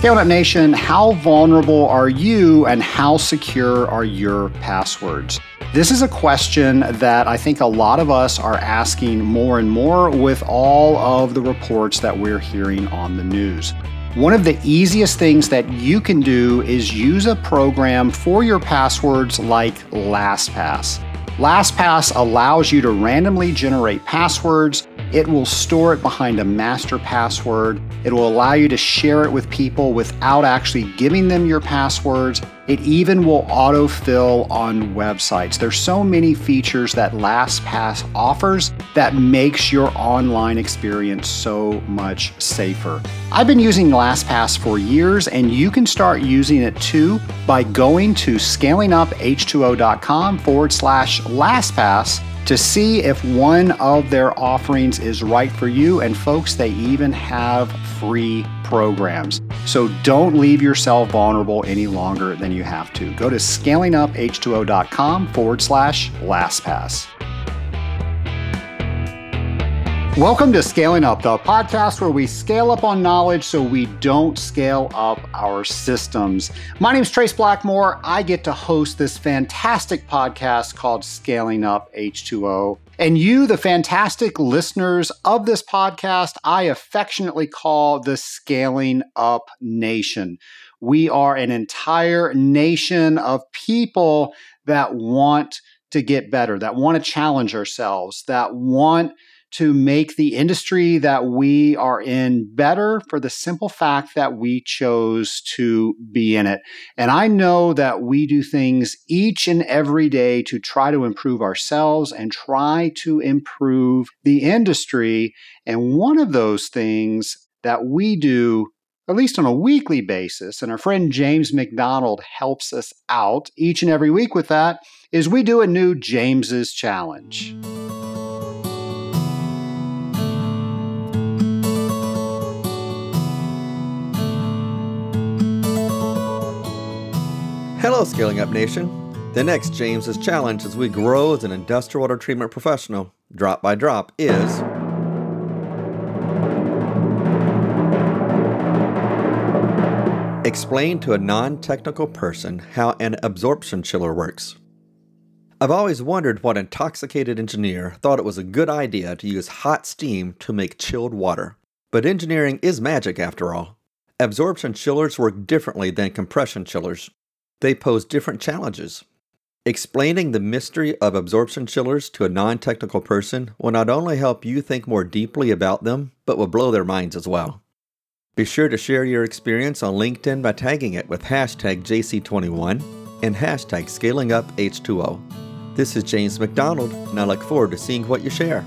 Scale Up Nation, how vulnerable are you and how secure are your passwords? This is a question that I think a lot of us are asking more and more with all of the reports that we're hearing on the news. One of the easiest things that you can do is use a program for your passwords like LastPass. LastPass allows you to randomly generate passwords. It will store it behind a master password. It will allow you to share it with people without actually giving them your passwords. It even will autofill on websites. There's so many features that LastPass offers that makes your online experience so much safer. I've been using LastPass for years and you can start using it too by going to scalinguph2o.com forward slash LastPass to see if one of their offerings is right for you. And folks, they even have free programs. So don't leave yourself vulnerable any longer than you have to. Go to scalinguph2o.com forward slash LastPass. Welcome to Scaling Up, the podcast where we scale up on knowledge so we don't scale up our systems. My name is Trace Blackmore. I get to host this fantastic podcast called Scaling Up H2O. And you, the fantastic listeners of this podcast, I affectionately call the Scaling Up Nation. We are an entire nation of people that want to get better, that want to challenge ourselves, that want to make the industry that we are in better for the simple fact that we chose to be in it. And I know that we do things each and every day to try to improve ourselves and try to improve the industry. And one of those things that we do at least on a weekly basis, and our friend James McDonald helps us out each and every week with that, is we do a new James's Challenge. Hello, Scaling Up Nation. The next James's challenge as we grow as an industrial water treatment professional, drop by drop, is explain to a non technical person how an absorption chiller works. I've always wondered what intoxicated engineer thought it was a good idea to use hot steam to make chilled water. But engineering is magic after all. Absorption chillers work differently than compression chillers they pose different challenges. Explaining the mystery of absorption chillers to a non technical person will not only help you think more deeply about them, but will blow their minds as well. Be sure to share your experience on LinkedIn by tagging it with hashtag JC21 and hashtag ScalingUpH2O. This is James McDonald, and I look forward to seeing what you share.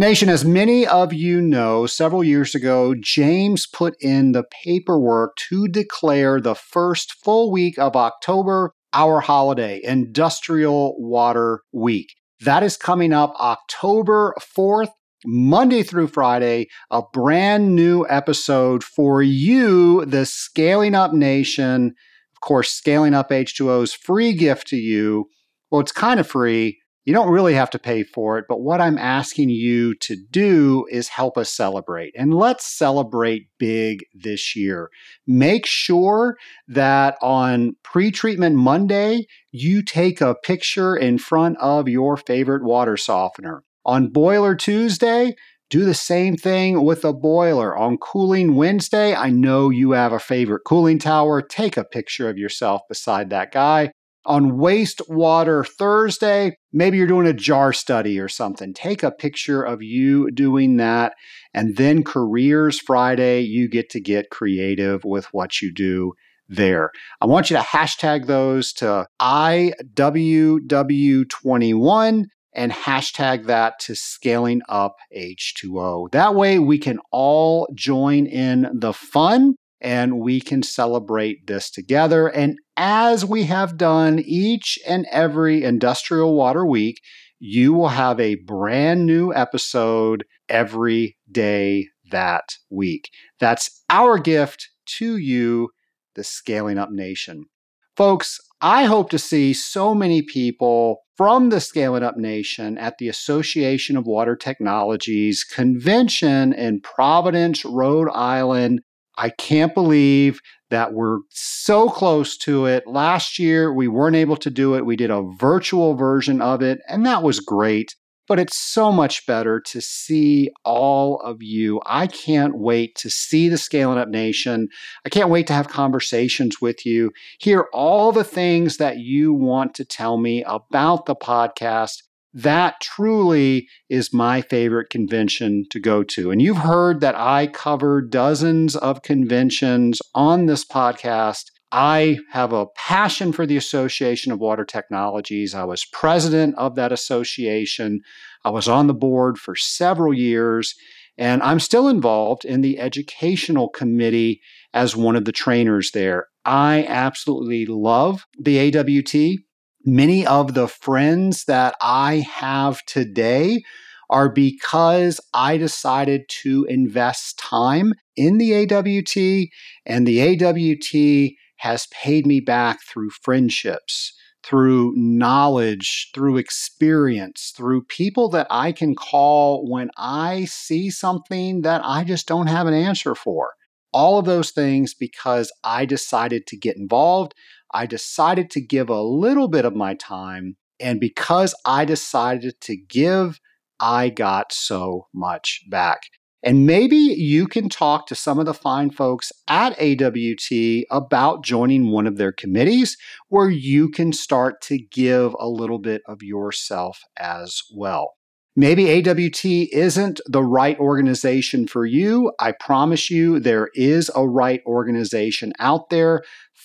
Nation, as many of you know, several years ago, James put in the paperwork to declare the first full week of October our holiday, Industrial Water Week. That is coming up October 4th, Monday through Friday, a brand new episode for you, the Scaling Up Nation. Of course, Scaling Up H2O's free gift to you. Well, it's kind of free you don't really have to pay for it, but what I'm asking you to do is help us celebrate. And let's celebrate big this year. Make sure that on pre-treatment Monday, you take a picture in front of your favorite water softener. On Boiler Tuesday, do the same thing with a boiler. On Cooling Wednesday, I know you have a favorite cooling tower. Take a picture of yourself beside that guy on wastewater Thursday, maybe you're doing a jar study or something. Take a picture of you doing that. And then careers Friday, you get to get creative with what you do there. I want you to hashtag those to IWW21 and hashtag that to scaling up H2O. That way we can all join in the fun and we can celebrate this together. And as we have done each and every Industrial Water Week, you will have a brand new episode every day that week. That's our gift to you, the Scaling Up Nation. Folks, I hope to see so many people from the Scaling Up Nation at the Association of Water Technologies convention in Providence, Rhode Island. I can't believe that we're so close to it. Last year, we weren't able to do it. We did a virtual version of it, and that was great but it's so much better to see all of you. I can't wait to see the Scaling Up Nation. I can't wait to have conversations with you, hear all the things that you want to tell me about the podcast. That truly is my favorite convention to go to. And you've heard that I cover dozens of conventions on this podcast. I have a passion for the Association of Water Technologies. I was president of that association. I was on the board for several years, and I'm still involved in the educational committee as one of the trainers there. I absolutely love the AWT. Many of the friends that I have today are because I decided to invest time in the AWT, and the AWT has paid me back through friendships, through knowledge, through experience, through people that I can call when I see something that I just don't have an answer for. All of those things because I decided to get involved. I decided to give a little bit of my time. And because I decided to give, I got so much back. And maybe you can talk to some of the fine folks at AWT about joining one of their committees where you can start to give a little bit of yourself as well. Maybe AWT isn't the right organization for you. I promise you, there is a right organization out there.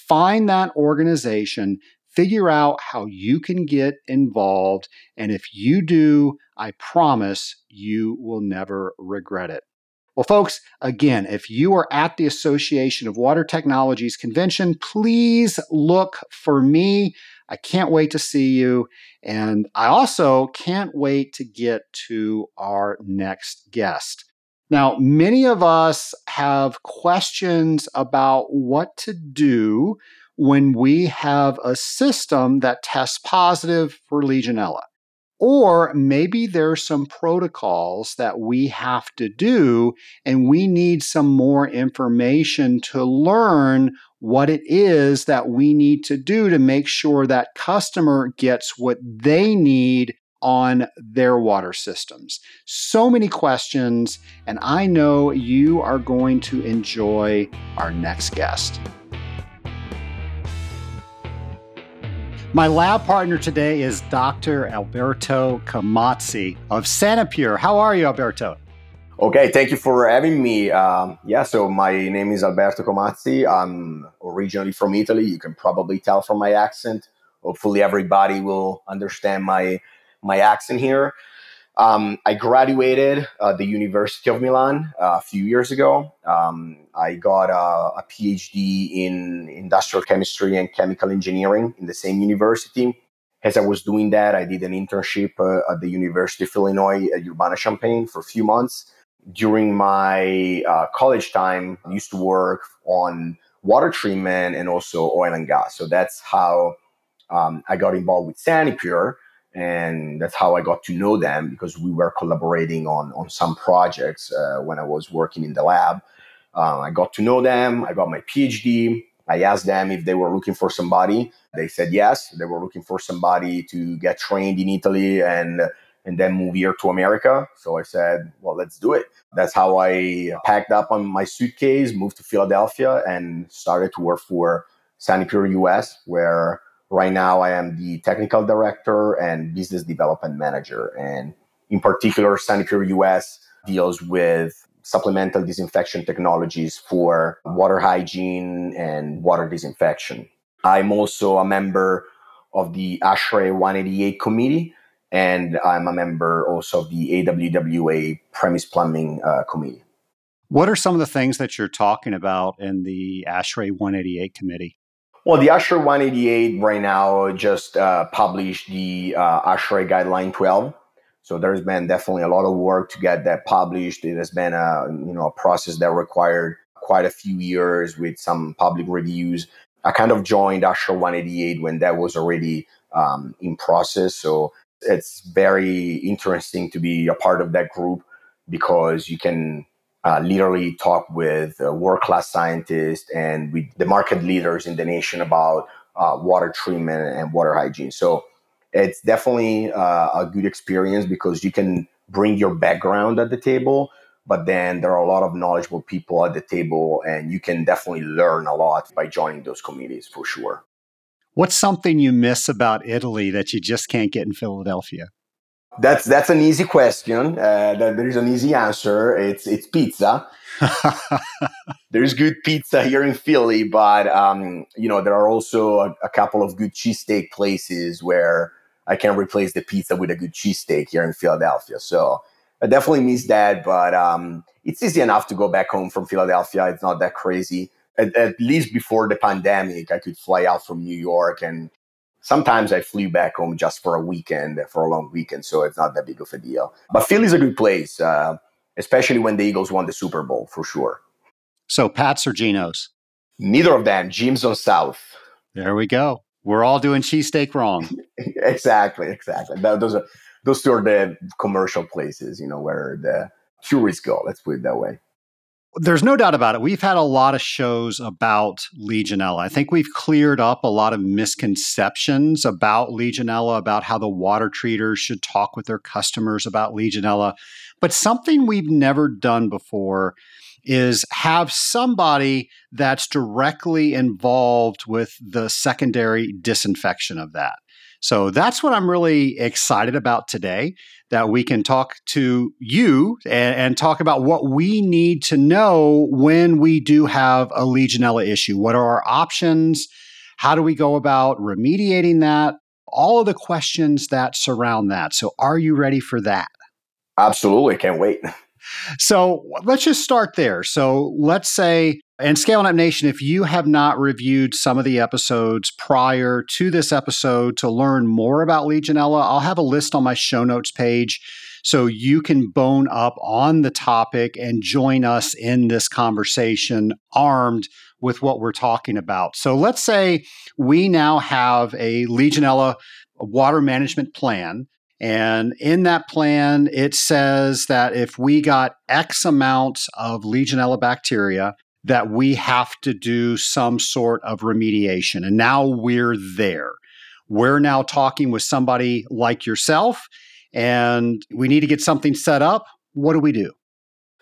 Find that organization, figure out how you can get involved. And if you do, I promise you will never regret it. Well, folks, again, if you are at the Association of Water Technologies convention, please look for me. I can't wait to see you. And I also can't wait to get to our next guest. Now, many of us have questions about what to do when we have a system that tests positive for Legionella. Or maybe there's some protocols that we have to do, and we need some more information to learn what it is that we need to do to make sure that customer gets what they need on their water systems. So many questions, and I know you are going to enjoy our next guest. My lab partner today is Dr. Alberto Comazzi of Sanipur. How are you, Alberto? Okay, thank you for having me. Um, yeah, so my name is Alberto Comazzi. I'm originally from Italy. You can probably tell from my accent. Hopefully, everybody will understand my my accent here. Um, I graduated uh, the University of Milan uh, a few years ago. Um, I got a, a, PhD in industrial chemistry and chemical engineering in the same university. As I was doing that, I did an internship uh, at the University of Illinois at Urbana-Champaign for a few months. During my uh, college time, I used to work on water treatment and also oil and gas. So that's how um, I got involved with Sanipur and that's how I got to know them because we were collaborating on on some projects uh, when I was working in the lab. Uh, I got to know them. I got my PhD. I asked them if they were looking for somebody. They said yes. They were looking for somebody to get trained in Italy and and then move here to America. So I said, well, let's do it. That's how I packed up on my suitcase, moved to Philadelphia, and started to work for Sanipur US, where Right now, I am the technical director and business development manager. And in particular, Sanipur US deals with supplemental disinfection technologies for water hygiene and water disinfection. I'm also a member of the ASHRAE 188 committee, and I'm a member also of the AWWA premise plumbing uh, committee. What are some of the things that you're talking about in the ASHRAE 188 committee? Well, the ASHRAE 188 right now just uh, published the uh, ASHRAE Guideline 12. So there's been definitely a lot of work to get that published. It has been a you know a process that required quite a few years with some public reviews. I kind of joined ASHRAE 188 when that was already um, in process. So it's very interesting to be a part of that group because you can uh, literally talk with world class scientists and with the market leaders in the nation about uh, water treatment and water hygiene. So it's definitely uh, a good experience because you can bring your background at the table, but then there are a lot of knowledgeable people at the table, and you can definitely learn a lot by joining those committees for sure. What's something you miss about Italy that you just can't get in Philadelphia? That's that's an easy question. Uh, there is an easy answer. It's it's pizza. There's good pizza here in Philly, but um, you know there are also a, a couple of good cheesesteak places where I can replace the pizza with a good cheesesteak here in Philadelphia. So I definitely miss that, but um, it's easy enough to go back home from Philadelphia. It's not that crazy. At, at least before the pandemic, I could fly out from New York and Sometimes I flew back home just for a weekend, for a long weekend, so it's not that big of a deal. But Philly's a good place, uh, especially when the Eagles won the Super Bowl, for sure. So Pat's or Geno's? Neither of them. Jim's on South. There we go. We're all doing cheesesteak wrong. exactly, exactly. those are those two are the commercial places, you know, where the tourists go. Let's put it that way. There's no doubt about it. We've had a lot of shows about Legionella. I think we've cleared up a lot of misconceptions about Legionella, about how the water treaters should talk with their customers about Legionella. But something we've never done before is have somebody that's directly involved with the secondary disinfection of that. So that's what I'm really excited about today that we can talk to you and, and, talk about what we need to know when we do have a Legionella issue. What are our options? How do we go about remediating that? All of the questions that surround that. So, are you ready for that? Absolutely. Can't wait. So, let's just start there. So, let's say and Scaling Up Nation, if you have not reviewed some of the episodes prior to this episode to learn more about Legionella, I'll have a list on my show notes page so you can bone up on the topic and join us in this conversation armed with what we're talking about. So let's say we now have a Legionella water management plan. And in that plan, it says that if we got X amount of Legionella bacteria, that we have to do some sort of remediation. And now we're there. We're now talking with somebody like yourself, and we need to get something set up. What do we do?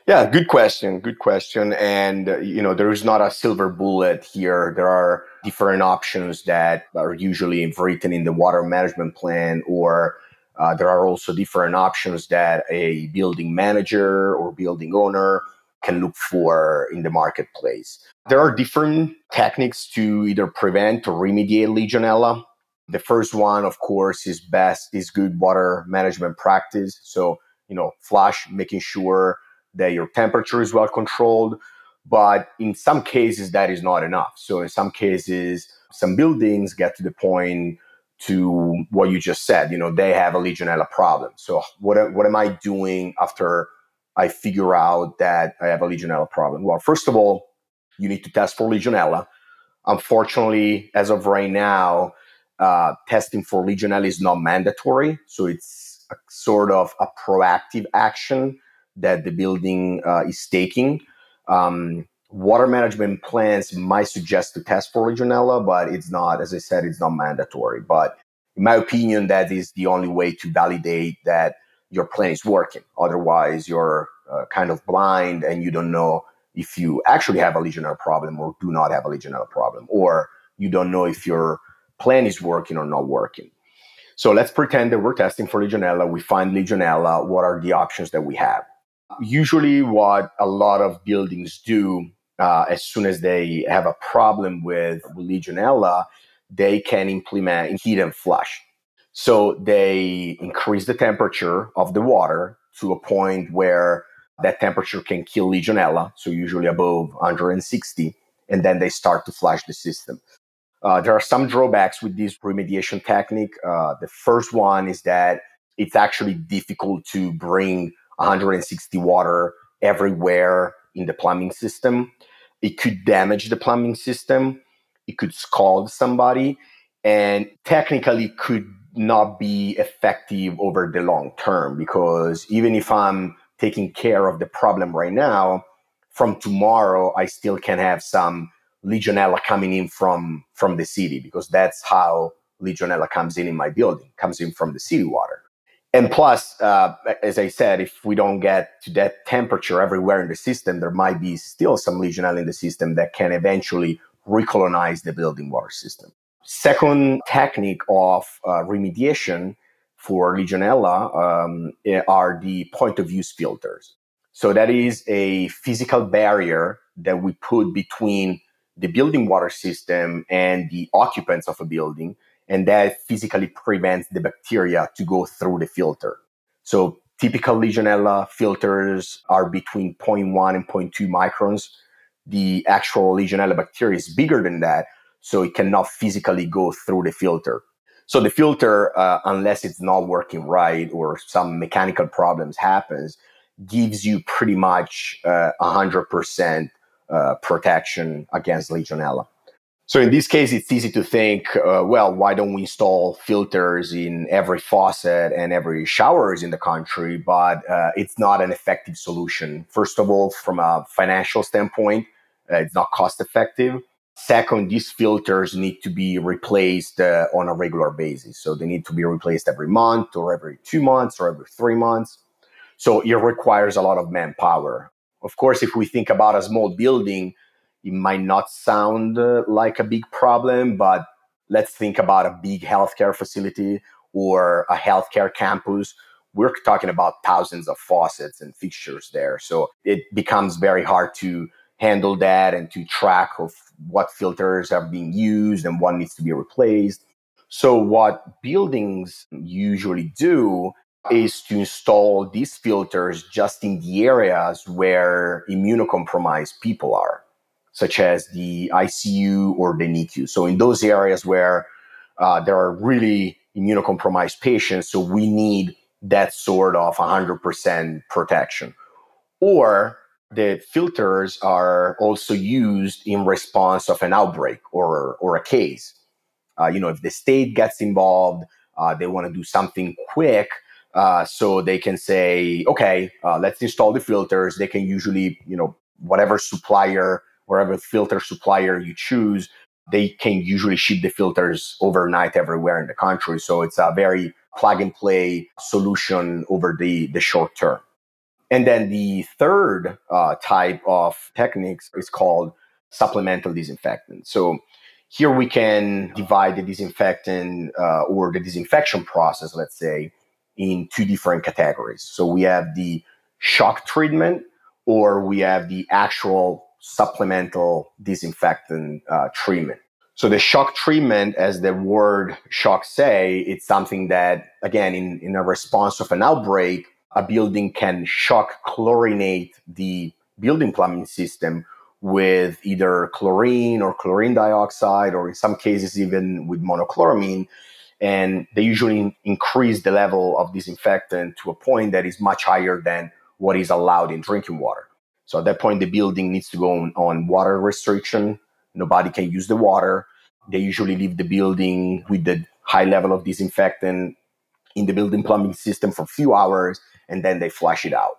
Yeah, good question. Good question. And, uh, you know, there is not a silver bullet here. There are different options that are usually written in the water management plan, or uh, there are also different options that a building manager or building owner can look for in the marketplace. There are different techniques to either prevent or remediate Legionella. The first one, of course, is best is good water management practice. So, you know, flush, making sure that your temperature is well controlled. But in some cases, that is not enough. So, in some cases, some buildings get to the point to what you just said. You know, they have a Legionella problem. So, what what am I doing after I figure out that I have a Legionella problem? Well, first of all, you need to test for Legionella. Unfortunately, as of right now, uh, testing for Legionella is not mandatory. So it's a sort of a proactive action that the building uh, is taking. Um, water management plans might suggest to test for Legionella, but it's not, as I said, it's not mandatory. But in my opinion, that is the only way to validate that your plan is working. Otherwise, you're uh, kind of blind and you don't know if you actually have a Legionella problem or do not have a Legionella problem, or you don't know if your plan is working or not working. So let's pretend that we're testing for Legionella. We find Legionella. What are the options that we have? Usually, what a lot of buildings do uh, as soon as they have a problem with Legionella, they can implement heat and flush. So they increase the temperature of the water to a point where that temperature can kill Legionella, so usually above 160, and then they start to flush the system. Uh, there are some drawbacks with this remediation technique. Uh, the first one is that it's actually difficult to bring 160 water everywhere in the plumbing system. It could damage the plumbing system it could scald somebody, and technically could not be effective over the long term because even if I'm taking care of the problem right now, from tomorrow I still can have some Legionella coming in from from the city because that's how Legionella comes in in my building, comes in from the city water. And plus, uh, as I said, if we don't get to that temperature everywhere in the system, there might be still some Legionella in the system that can eventually recolonize the building water system. Second technique of uh, remediation for Legionella um, are the point of use filters. So that is a physical barrier that we put between the building water system and the occupants of a building, and that physically prevents the bacteria to go through the filter. So typical Legionella filters are between 0.1 and 0.2 microns. The actual Legionella bacteria is bigger than that, so it cannot physically go through the filter. So the filter, uh, unless it's not working right or some mechanical problems happens, gives you pretty much uh, 100% uh, protection against Legionella. So in this case, it's easy to think, uh, well, why don't we install filters in every faucet and every showers in the country? But uh, it's not an effective solution. First of all, from a financial standpoint, uh, it's not cost effective. Second, these filters need to be replaced uh, on a regular basis. So they need to be replaced every month or every two months or every three months. So it requires a lot of manpower. Of course, if we think about a small building, it might not sound uh, like a big problem, but let's think about a big healthcare facility or a healthcare campus. We're talking about thousands of faucets and fixtures there. So it becomes very hard to handle that and to track of what filters are being used and what needs to be replaced. So what buildings usually do is to install these filters just in the areas where immunocompromised people are, such as the ICU or the NICU. So, in those areas where uh, there are really immunocompromised patients, so we need that sort of 100% protection. Or the filters are also used in response of an outbreak or, or a case. Uh, you know, if the state gets involved, uh, they want to do something quick uh, so they can say, okay, uh, let's install the filters. They can usually, you know, whatever supplier, wherever filter supplier you choose, they can usually ship the filters overnight everywhere in the country. So it's a very plug and play solution over the, the short term. And then the third uh, type of techniques is called supplemental disinfectant. So here we can divide the disinfectant uh, or the disinfection process, let's say, in two different categories. So we have the shock treatment or we have the actual supplemental disinfectant uh, treatment. So the shock treatment, as the word shock say, it's something that, again, in, in a response of an outbreak, a building can shock chlorinate the building plumbing system with either chlorine or chlorine dioxide, or in some cases, even with monochloramine and they usually increase the level of disinfectant to a point that is much higher than what is allowed in drinking water. So at that point, the building needs to go on, on water restriction. Nobody can use the water. They usually leave the building with the high level of disinfectant in the building plumbing system for a few hours and then they flush it out.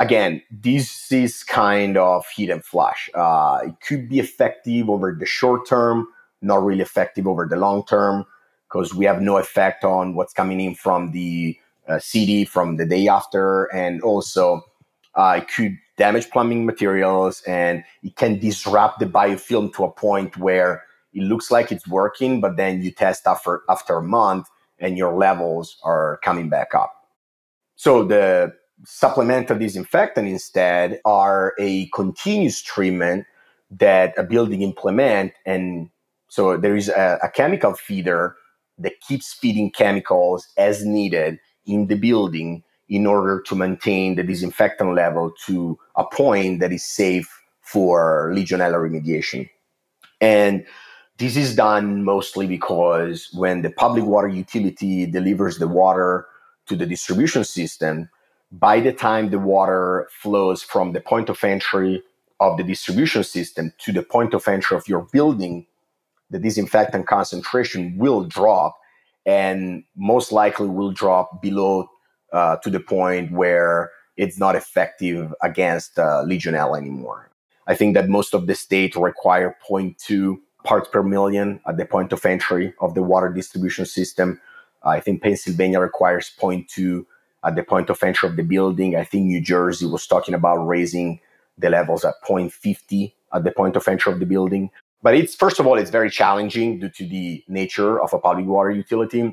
Again, this is kind of heat and flush. Uh, it could be effective over the short term, not really effective over the long term because we have no effect on what's coming in from the uh, CD from the day after. And also, uh, it could damage plumbing materials and it can disrupt the biofilm to a point where it looks like it's working, but then you test after, after a month and your levels are coming back up. So the supplemental disinfectant instead are a continuous treatment that a building implement and so there is a, a chemical feeder that keeps feeding chemicals as needed in the building in order to maintain the disinfectant level to a point that is safe for Legionella remediation. And this is done mostly because when the public water utility delivers the water to the distribution system, by the time the water flows from the point of entry of the distribution system to the point of entry of your building, the disinfectant concentration will drop and most likely will drop below uh, to the point where it's not effective against uh, Legionella anymore. I think that most of the states require 0.2 parts per million at the point of entry of the water distribution system. I think Pennsylvania requires 0.2 at the point of entry of the building. I think New Jersey was talking about raising the levels at 0.50 at the point of entry of the building. But it's first of all, it's very challenging due to the nature of a public water utility.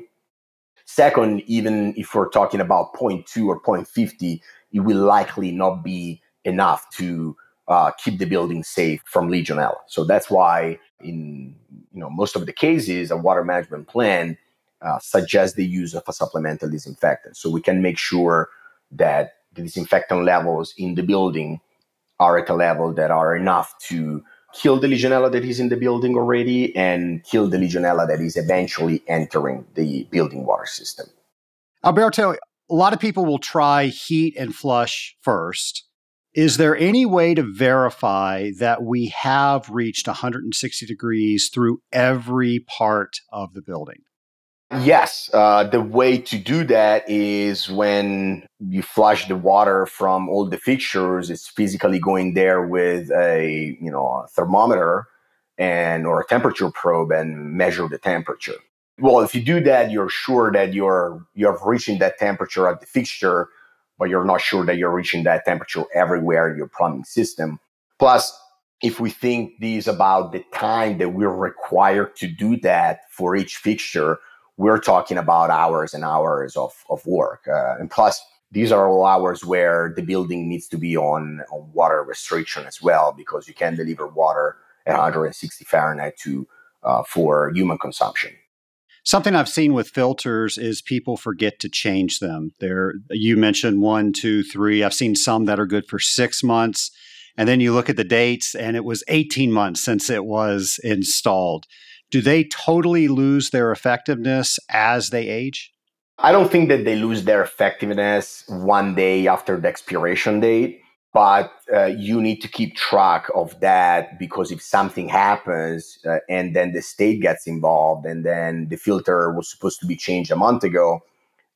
Second, even if we're talking about 0.2 or 0.50, it will likely not be enough to uh, keep the building safe from Legionella. So that's why, in you know most of the cases, a water management plan uh, suggests the use of a supplemental disinfectant, so we can make sure that the disinfectant levels in the building are at a level that are enough to kill the Legionella that is in the building already and kill the Legionella that is eventually entering the building water system. Alberto, a lot of people will try heat and flush first. Is there any way to verify that we have reached 160 degrees through every part of the building? Yes, uh, the way to do that is when you flush the water from all the fixtures. It's physically going there with a you know a thermometer and or a temperature probe and measure the temperature. Well, if you do that, you're sure that you're you're reaching that temperature at the fixture, but you're not sure that you're reaching that temperature everywhere in your plumbing system. Plus, if we think these about the time that we're required to do that for each fixture, we're talking about hours and hours of, of work. Uh, and plus, these are all hours where the building needs to be on, on water restriction as well, because you can deliver water at 160 Fahrenheit to uh, for human consumption. Something I've seen with filters is people forget to change them. There, you mentioned one, two, three. I've seen some that are good for six months, and then you look at the dates, and it was 18 months since it was installed do they totally lose their effectiveness as they age? I don't think that they lose their effectiveness one day after the expiration date, but uh, you need to keep track of that because if something happens uh, and then the state gets involved and then the filter was supposed to be changed a month ago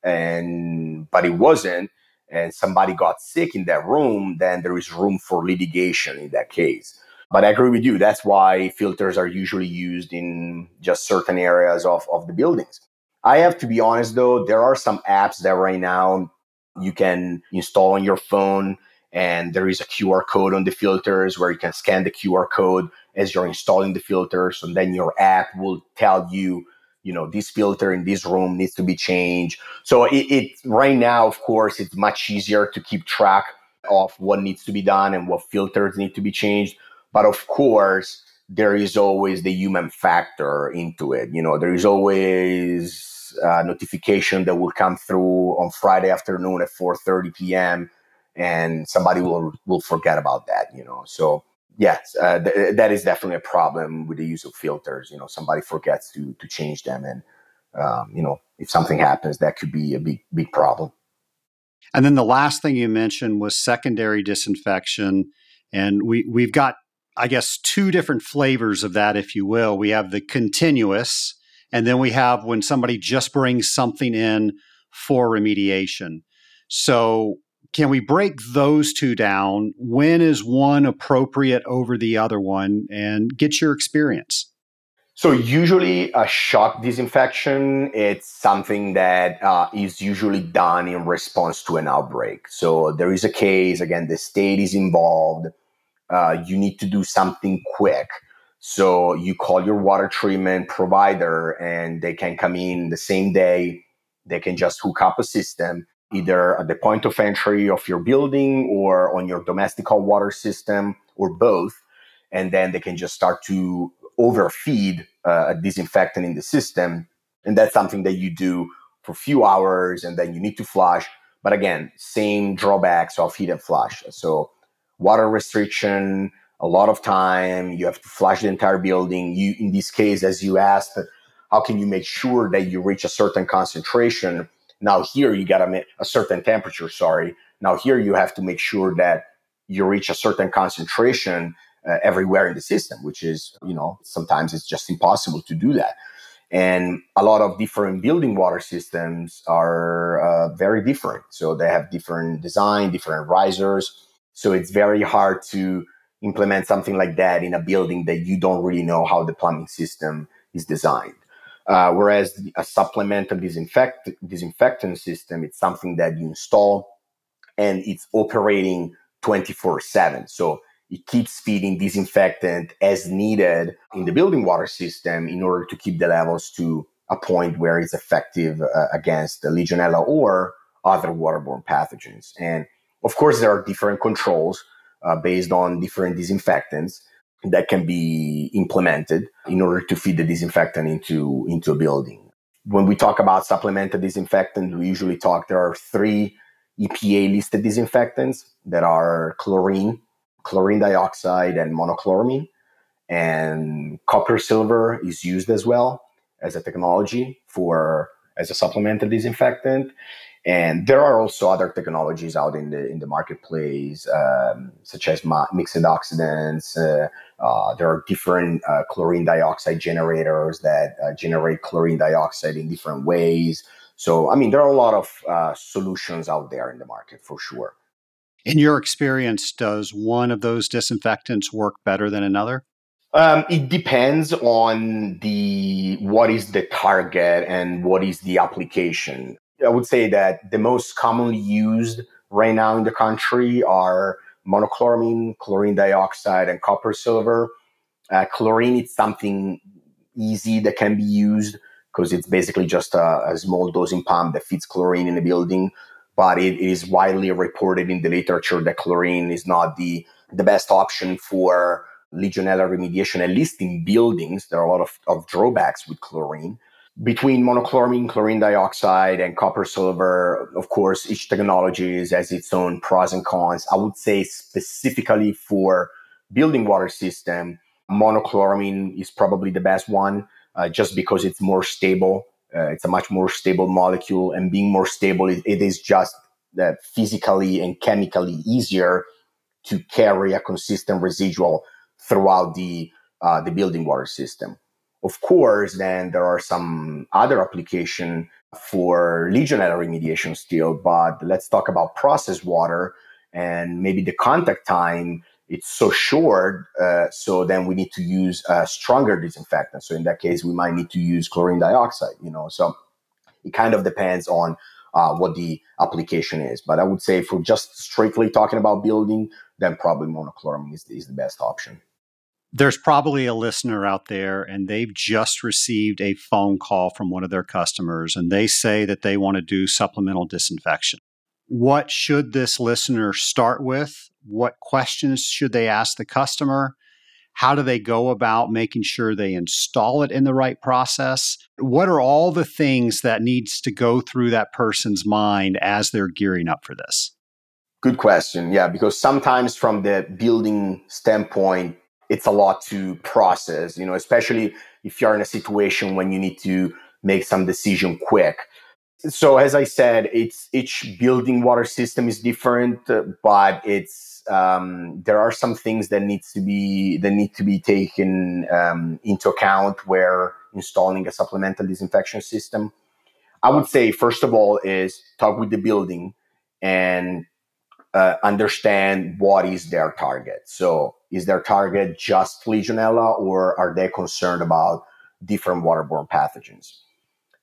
and but it wasn't and somebody got sick in that room then there is room for litigation in that case but I agree with you. That's why filters are usually used in just certain areas of, of the buildings. I have to be honest though, there are some apps that right now you can install on your phone and there is a QR code on the filters where you can scan the QR code as you're installing the filters and then your app will tell you you know this filter in this room needs to be changed so it, it right now of course it's much easier to keep track of what needs to be done and what filters need to be changed but of course, there is always the human factor into it. You know, there is always a notification that will come through on Friday afternoon at 4:30 p.m. and somebody will will forget about that. You know, so yes, uh, th- that is definitely a problem with the use of filters. You know, somebody forgets to to change them, and um, you know, if something happens, that could be a big big problem. And then the last thing you mentioned was secondary disinfection, and we we've got I guess, two different flavors of that, if you will. We have the continuous, and then we have when somebody just brings something in for remediation. So, can we break those two down? When is one appropriate over the other one? And get your experience. So usually a shock disinfection, it's something that uh, is usually done in response to an outbreak. So there is a case, again, the state is involved uh, you need to do something quick. So you call your water treatment provider and they can come in the same day. They can just hook up a system either at the point of entry of your building or on your domestic hot water system or both. And then they can just start to overfeed uh, a disinfectant in the system. And that's something that you do for a few hours and then you need to flush. But again, same drawbacks of heat and flush. So water restriction, a lot of time. You have to flush the entire building. You, in this case, as you asked, how can you make sure that you reach a certain concentration? Now here you got to make a certain temperature. Sorry. Now here you have to make sure that you reach a certain concentration uh, everywhere in the system, which is, you know, sometimes it's just impossible to do that. And a lot of different building water systems are uh, very different. So they have different design, different risers. So it's very hard to implement something like that in a building that you don't really know how the plumbing system is designed. Uh, whereas a supplemental disinfect, disinfectant system, it's something that you install and it's operating 24 7. So it keeps feeding disinfectant as needed in the building water system in order to keep the levels to a point where it's effective uh, against the Legionella or other waterborne pathogens. And of course, there are different controls uh, based on different disinfectants that can be implemented in order to feed the disinfectant into, into a building. When we talk about supplemental disinfectant, we usually talk there are three EPA listed disinfectants that are chlorine, chlorine dioxide, and monochloramine. And copper silver is used as well as a technology for as a supplemental disinfectant. And there are also other technologies out in the in the marketplace, um, such as mixed oxidants. Uh, uh, there are different uh, chlorine dioxide generators that uh, generate chlorine dioxide in different ways. So, I mean, there are a lot of uh, solutions out there in the market for sure. In your experience, does one of those disinfectants work better than another? Um, it depends on the what is the target and what is the application. I would say that the most commonly used right now in the country are monochloramine, chlorine dioxide, and copper silver. Uh, chlorine is something easy that can be used because it's basically just a, a, small dosing pump that feeds chlorine in a building. But it is widely reported in the literature that chlorine is not the, the best option for Legionella remediation, at least in buildings. There are a lot of, of drawbacks with chlorine between monochloramine, chlorine dioxide, and copper silver, of course, each technology has its own pros and cons. I would say specifically for building water system, monochloramine is probably the best one, uh, just because it's more stable. Uh, it's a much more stable molecule, and being more stable, it, it is just uh, physically and chemically easier to carry a consistent residual throughout the uh, the building water system. Of course, then there are some other application for Legionella remediation still, but let's talk about process water and maybe the contact time. It's so short, uh, so then we need to use a stronger disinfectant. So in that case, we might need to use chlorine dioxide. You know, so it kind of depends on uh, what the application is. But I would say, for just strictly talking about building, then probably monochloramine is, is the best option there's probably a listener out there and they've just received a phone call from one of their customers and they say that they want to do supplemental disinfection. What should this listener start with? What questions should they ask the customer? How do they go about making sure they install it in the right process? What are all the things that needs to go through that person's mind as they're gearing up for this? Good question. Yeah, because sometimes from the building standpoint, it's a lot to process, you know, especially if you're in a situation when you need to make some decision quick. So as I said, it's each building water system is different, but it's um, there are some things that needs to be that need to be taken um, into account where installing a supplemental disinfection system. I would say first of all is talk with the building and uh, understand what is their target. So, is their target just Legionella, or are they concerned about different waterborne pathogens?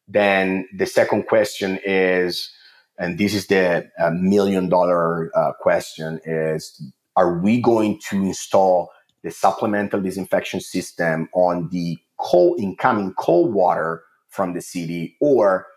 Then the second question is, and this is the uh, million dollar uh, question: is Are we going to install the supplemental disinfection system on the cold incoming cold water from the city, or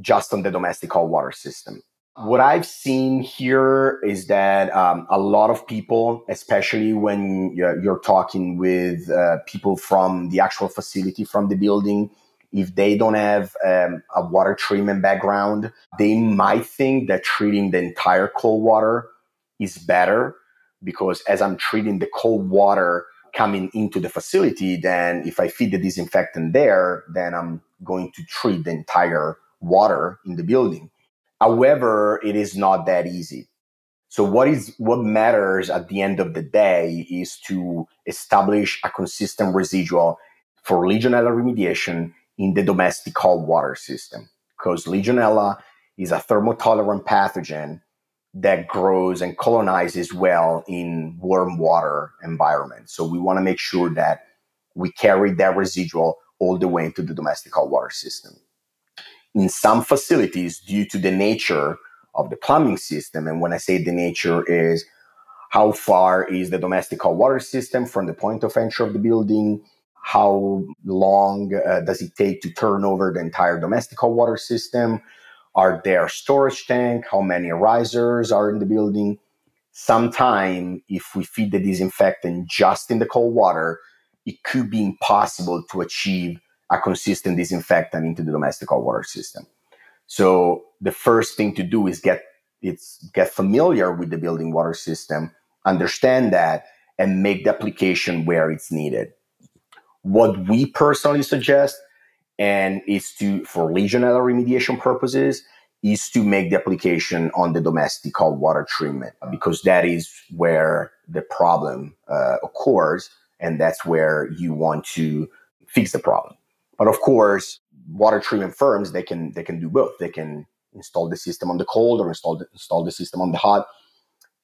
just on the domestic cold water system? What I've seen here is that um, a lot of people, especially when you're, you're talking with uh, people from the actual facility, from the building, if they don't have um, a water treatment background, they might think that treating the entire cold water is better because as I'm treating the cold water coming into the facility, then if I feed the disinfectant there, then I'm going to treat the entire water in the building However, it is not that easy. So what is what matters at the end of the day is to establish a consistent residual for Legionella remediation in the domestic cold water system because Legionella is a thermotolerant pathogen that grows and colonizes well in warm water environments. So we want to make sure that we carry that residual all the way into the domestic cold water system. In some facilities, due to the nature of the plumbing system, and when I say the nature is how far is the domestic hot water system from the point of entry of the building, how long uh, does it take to turn over the entire domestic hot water system, are there storage tank, how many risers are in the building. Sometime, if we feed the disinfectant just in the cold water, it could be impossible to achieve a consistent disinfectant into the domestic cold water system. So the first thing to do is get it's get familiar with the building water system, understand that, and make the application where it's needed. What we personally suggest and is to for Legionella remediation purposes is to make the application on the domestic cold water treatment because that is where the problem uh, occurs and that's where you want to fix the problem. But of course, water treatment firms they can they can do both. They can install the system on the cold or install the, install the system on the hot.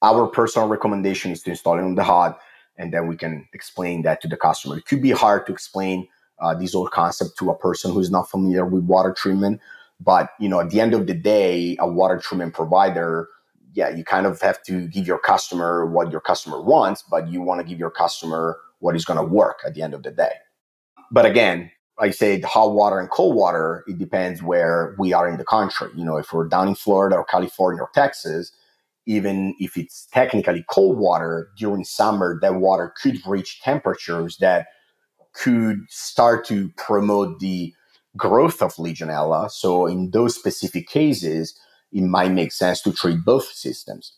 Our personal recommendation is to install it on the hot, and then we can explain that to the customer. It could be hard to explain uh, this old concept to a person who's not familiar with water treatment, but you know, at the end of the day, a water treatment provider, yeah, you kind of have to give your customer what your customer wants, but you want to give your customer what is going to work at the end of the day. But again, I say hot water and cold water, it depends where we are in the country. You know, if we're down in Florida or California or Texas, even if it's technically cold water during summer, that water could reach temperatures that could start to promote the growth of Legionella. So, in those specific cases, it might make sense to treat both systems.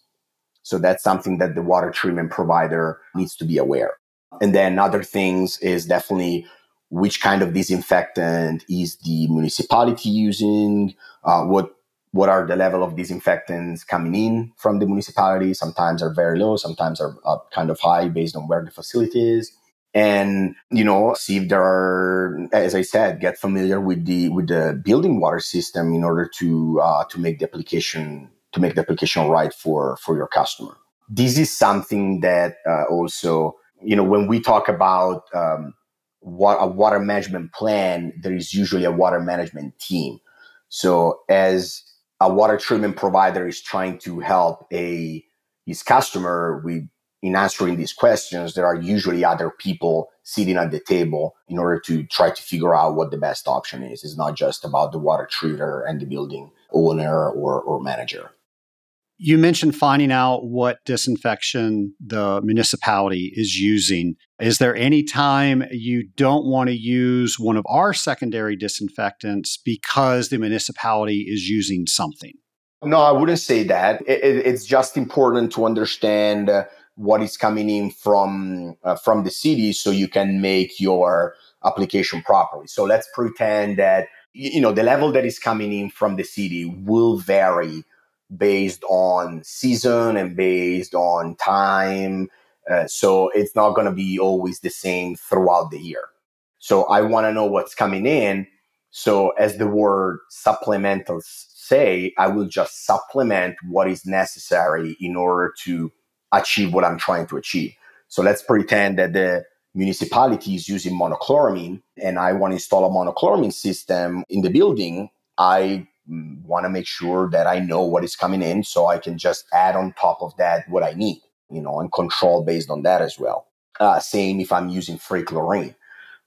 So, that's something that the water treatment provider needs to be aware. And then other things is definitely which kind of disinfectant is the municipality using, uh, what what are the level of disinfectants coming in from the municipality. Sometimes are very low, sometimes are uh, kind of high based on where the facility is. And you know, see if there are, as I said, get familiar with the with the building water system in order to uh, to make the application to make the application right for for your customer. This is something that uh, also you know, when we talk about um, what a water management plan, there is usually a water management team. So as a water treatment provider is trying to help a his customer with in answering these questions, there are usually other people sitting at the table in order to try to figure out what the best option is. It's not just about the water treater and the building owner or, or manager. You mentioned finding out what disinfection the municipality is using. Is there any time you don't want to use one of our secondary disinfectants because the municipality is using something? No, I wouldn't say that. It, it, it's just important to understand uh, what is coming in from uh, from the city so you can make your application properly. So let's pretend that you know the level that is coming in from the city will vary based on season and based on time. Uh, so it's not going to be always the same throughout the year. So I want to know what's coming in. So as the word supplementals say, I will just supplement what is necessary in order to achieve what I'm trying to achieve. So let's pretend that the municipality is using monochloramine and I want to install a monochloramine system in the building. I want to make sure that I know what is coming in so I can just add on top of that what I need, you know, and control based on that as well. Uh, same if I'm using free chlorine,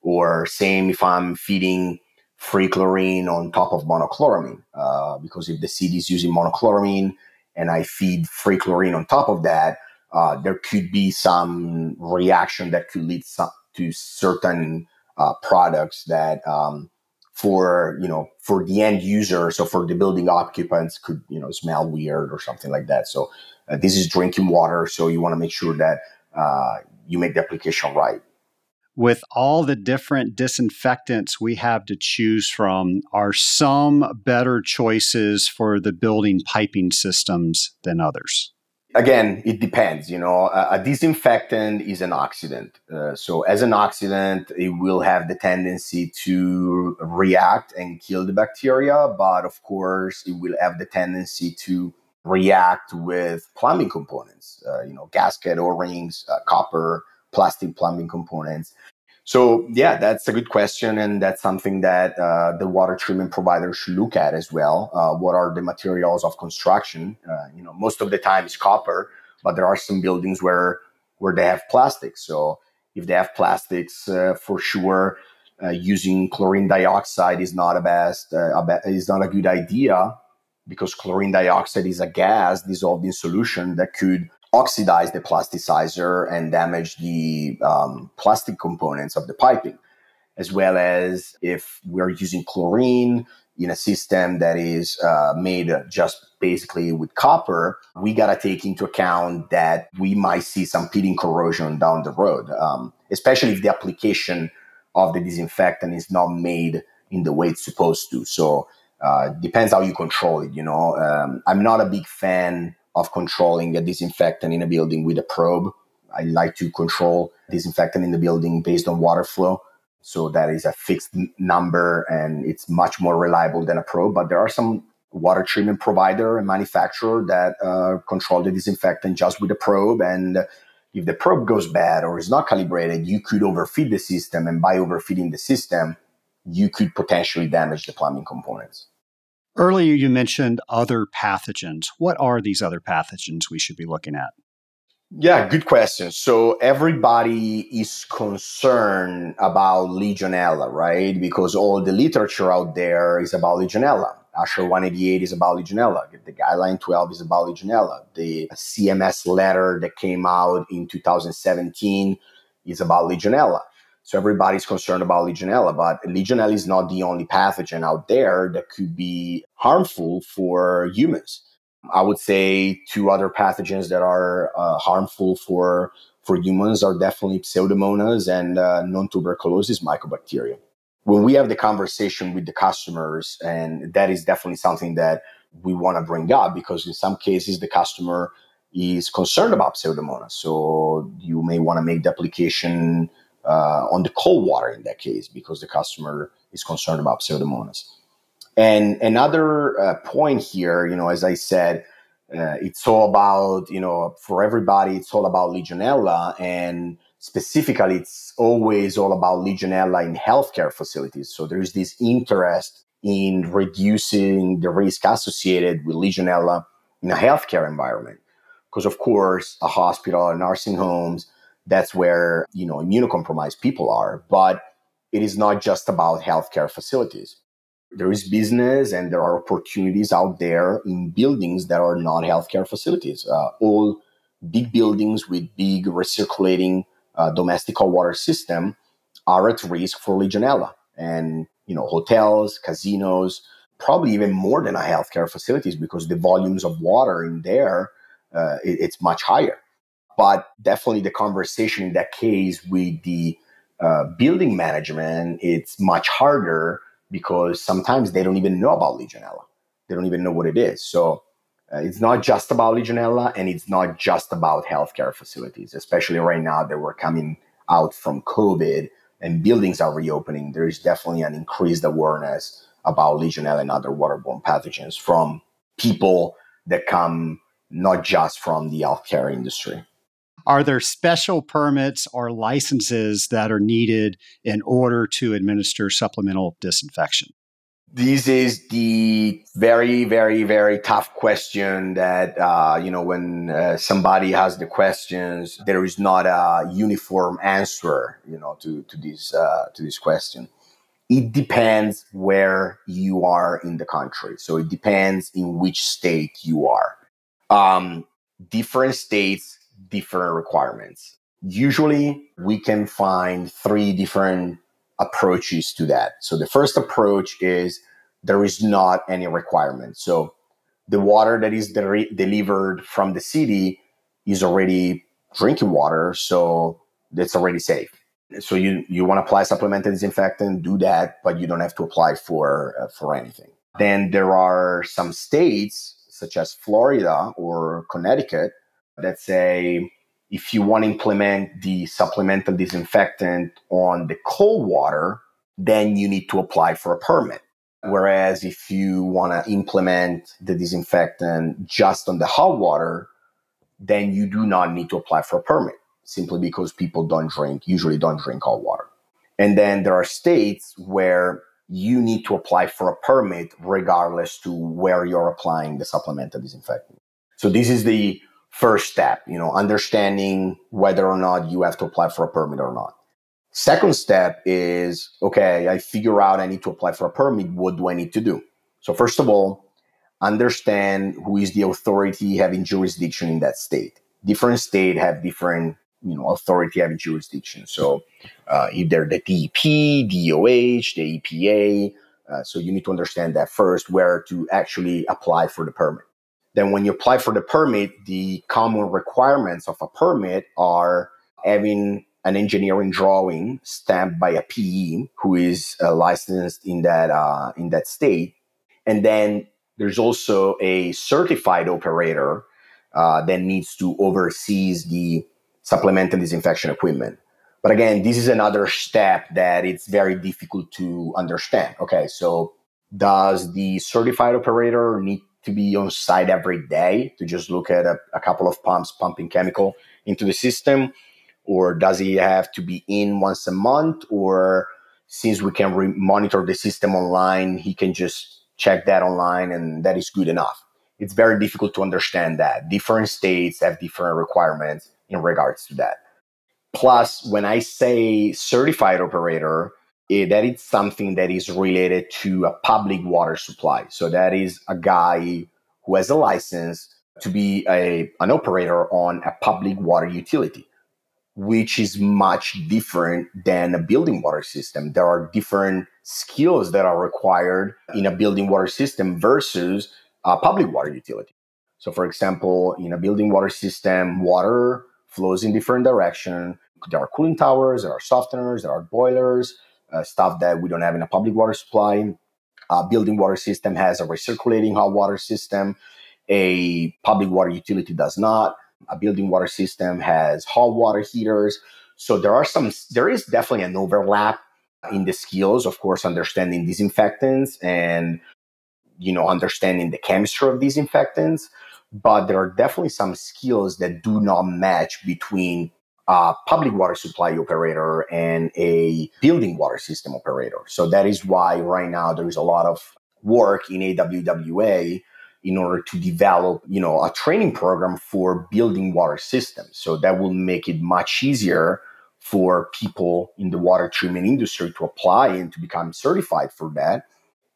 or same if I'm feeding free chlorine on top of monochloramine. Uh, because if the seed is using monochloramine and I feed free chlorine on top of that, uh, there could be some reaction that could lead some, to certain uh, products that um, for you know for the end user so for the building occupants could you know smell weird or something like that. So uh, this is drinking water so you want to make sure that uh, you make the application right. With all the different disinfectants we have to choose from are some better choices for the building piping systems than others again, it depends. You know, a, a disinfectant is an oxidant. Uh, so, as an oxidant, it will have the tendency to react and kill the bacteria. But of course, it will have the tendency to react with plumbing components, uh, you know, gasket, O rings, uh, copper, plastic plumbing components. So yeah, that's a good question, and that's something that uh, the water treatment provider should look at as well. Uh, what are the materials of construction? Uh, you know, most of the time it's copper, but there are some buildings where where they have plastics. So if they have plastics, uh, for sure, uh, using chlorine dioxide is not a best uh, is not a good idea because chlorine dioxide is a gas dissolved in solution that could oxidize the plasticizer and damage the um, plastic components of the piping, as well as if we're using chlorine in a system that is uh, made just basically with copper, we got to take into account that we might see some pitting corrosion down the road, um, especially if the application of the disinfectant is not made in the way it's supposed to. So, uh, depends how you control it. You know, um, I'm not a big fan of controlling a disinfectant in a building with a probe. I like to control disinfectant in the building based on water flow. So that is a fixed number and it's much more reliable than a probe. But there are some water treatment provider and manufacturer that uh, control the disinfectant just with a probe. And if the probe goes bad or is not calibrated, you could overfeed the system. And by overfeeding the system, you could potentially damage the plumbing components. Earlier, you mentioned other pathogens. What are these other pathogens we should be looking at? Yeah, good question. So everybody is concerned about Legionella, right? Because all the literature out there is about Legionella. ASHRAE 188 is about Legionella. The guideline 12 is about Legionella. The CMS letter that came out in 2017 is about Legionella. So everybody's concerned about Legionella, but Legionella is not the only pathogen out there that could be harmful for humans. I would say two other pathogens that are uh, harmful for for humans are definitely Pseudomonas and uh, non-tuberculosis mycobacteria. When we have the conversation with the customers, and that is definitely something that we want to bring up because in some cases the customer is concerned about Pseudomonas, so you may want to make the application uh, on the cold water in that case because the customer is concerned about pseudomonas. And another uh, point here, you know, as I said, uh, it's all about, you know, for everybody, it's all about Legionella. And specifically, it's always all about Legionella in healthcare facilities. So there's this interest in reducing the risk associated with Legionella in a healthcare environment. Because, of course, a hospital, nursing homes, that's where you know immunocompromised people are but it is not just about healthcare facilities. There is business and there are opportunities out there in buildings that are not healthcare facilities uh, all big buildings with big recirculating uh, domestic water system are at risk for legionella. And you know hotels casinos probably even more than a healthcare facilities because the volumes of water in there uh, it, it's much higher but definitely the conversation in that case with the uh, building management, it's much harder because sometimes they don't even know about Legionella. They don't even know what it is. So uh, it's not just about Legionella and it's not just about healthcare facilities, especially right now that we're coming out from COVID and buildings are reopening. There is definitely an increased awareness about Legionella and other waterborne pathogens from people that come not just from the healthcare industry. Are there special permits or licenses that are needed in order to administer supplemental disinfection? This is the very, very, very tough question that, uh, you know, when uh, somebody has the questions, there is not a uniform answer, you know, to, to this, uh, to this question. It depends where you are in the country. So it depends in which state you are. Um, different states different requirements. Usually, we can find three different approaches to that. So, the first approach is there is not any requirement. So, the water that is de- delivered from the city is already drinking water, so it's already safe. So you you want to apply supplemental disinfectant, do that, but you don't have to apply for uh, for anything. Then there are some states such as Florida or Connecticut that say if you want to implement the supplemental disinfectant on the cold water, then you need to apply for a permit. Whereas if you want to implement the disinfectant just on the hot water, then you do not need to apply for a permit simply because people don't drink, usually don't drink hot water. And then there are states where you need to apply for a permit regardless to where you're applying the supplemental disinfectant. So this is the first step, you know, understanding whether or not you have to apply for a permit or not. Second step is okay, I figure out I need to apply for a permit. What do I need to do? So, first of all, understand who is the authority having jurisdiction in that state. Different state have different you know authority having jurisdiction. So, uh, either the DEP, DOH, the EPA. Uh, so you need to understand that first, where to actually apply for the permit. Then, when you apply for the permit, the common requirements of a permit are having an engineering drawing stamped by a PE who is uh, licensed in that uh, in that state, and then there's also a certified operator uh, that needs to oversee the supplemental disinfection equipment. But again, this is another step that it's very difficult to understand. Okay, so does the certified operator need to be on site every day to just look at a, a couple of pumps pumping chemical into the system? or does he have to be in once a month? Or since we can re- monitor the system online he can just check that online and that is good enough? It's very difficult to understand that. Different states have different requirements in regards to that. Plus when i say certified operator Eh, that is something that is related to a public water supply so that is a guy who has a license to be a, an operator on a public water utility which is much different than a building water system. There are different skills that are required in a building water system versus a public water utility. So, for example, in a building water system, water flows in different direction. There are cooling towers, there are softeners, there are boilers, uh, stuff that we don't have in a public water supply. A building water system has a recirculating hot water system. A public water utility does not a building water system has hot water heaters. So there are some, there is definitely an overlap in the skills, of course, understanding disinfectants and, you know, understanding the chemistry of disinfectants. But there are definitely some skills that do not match between a public water supply operator and a building water system operator. So that is why right now there is a lot of work in AWWA in order to develop, you know, a training program for building water systems. So that will make it much easier for people in the water treatment industry to apply and to become certified for that.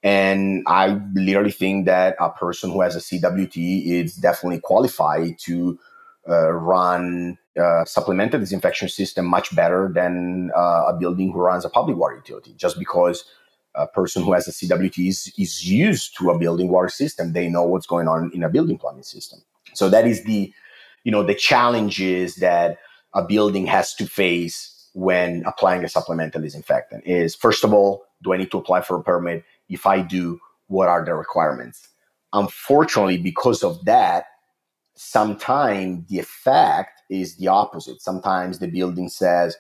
And I literally think that a person who has a CWT is definitely qualified to uh, run a supplemental disinfection system much better than uh, a building who runs a public water utility, just because a person who has a CWT is, is used to a building water system. They know what's going on in a building plumbing system. So that is the, you know, the challenges that a building has to face when applying a supplemental disinfectant is first of all, do I need to apply for a permit? If I do, what are the requirements? Unfortunately, because of that, sometimes the effect is the opposite. Sometimes the building says,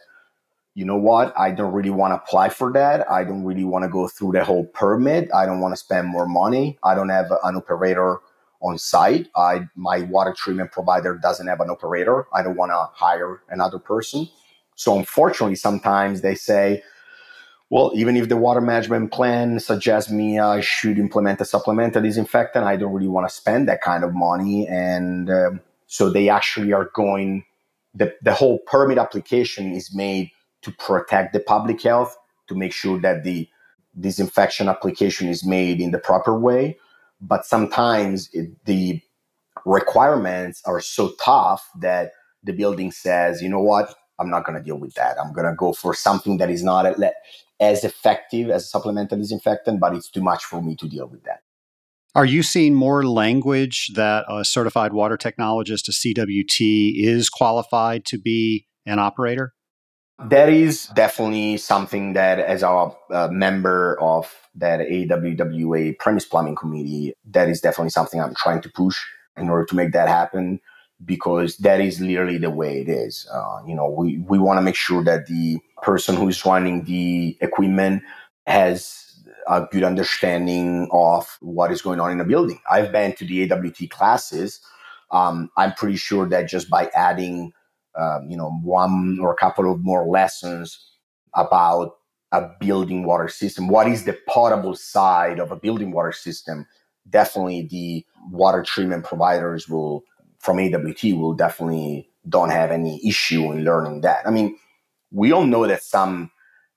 you know what? I don't really want to apply for that. I don't really want to go through the whole permit. I don't want to spend more money. I don't have an operator on site. I my water treatment provider doesn't have an operator. I don't want to hire another person. So unfortunately, sometimes they say, well, even if the water management plan suggests me I should implement a supplemental disinfectant, I don't really want to spend that kind of money. And um, so they actually are going. The, the whole permit application is made to protect the public health, to make sure that the disinfection application is made in the proper way. But sometimes it, the requirements are so tough that the building says, you know what, I'm not going to deal with that. I'm going to go for something that is not as effective as a supplemental disinfectant, but it's too much for me to deal with that. Are you seeing more language that a certified water technologist, a CWT, is qualified to be an operator? That is definitely something that, as a, a uh, member of that AWWA premise plumbing committee, that is definitely something I'm trying to push in order to make that happen. Because that is literally the way it is. Uh, you know, we, we want to make sure that the person who is running the equipment has a good understanding of what is going on in a building. I've been to the AWT classes. Um, I'm pretty sure that just by adding, um, you know, one or a couple of more lessons about a building water system, what is the potable side of a building water system, definitely the water treatment providers will from AWT will definitely don't have any issue in learning that. I mean, we all know that some,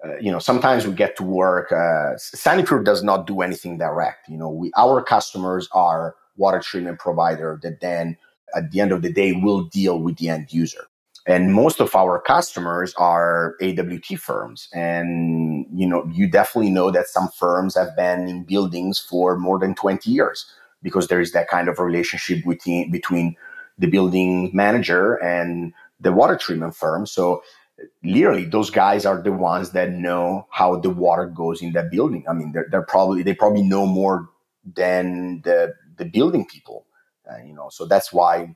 uh, you know, sometimes we get to work. Uh, Sanipur does not do anything direct. You know, we our customers are water treatment provider that then at the end of the day will deal with the end user. And most of our customers are AWT firms. And, you know, you definitely know that some firms have been in buildings for more than 20 years because there is that kind of relationship between, between the building manager and the water treatment firm. So literally those guys are the ones that know how the water goes in that building. I mean, they're, they're probably, they probably know more than the, the building people, uh, you know, so that's why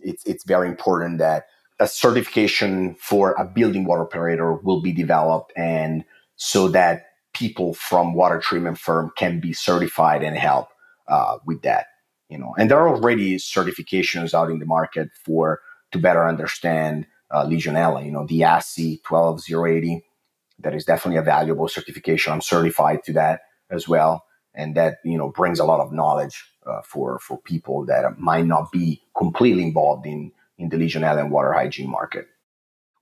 it's, it's very important that a certification for a building water operator will be developed and so that people from water treatment firm can be certified and help uh, with that you know and there are already certifications out in the market for to better understand uh, legionella you know the ASSE 12080 that is definitely a valuable certification. I'm certified to that as well. And that you know brings a lot of knowledge uh, for for people that might not be completely involved in in the legionella and water hygiene market.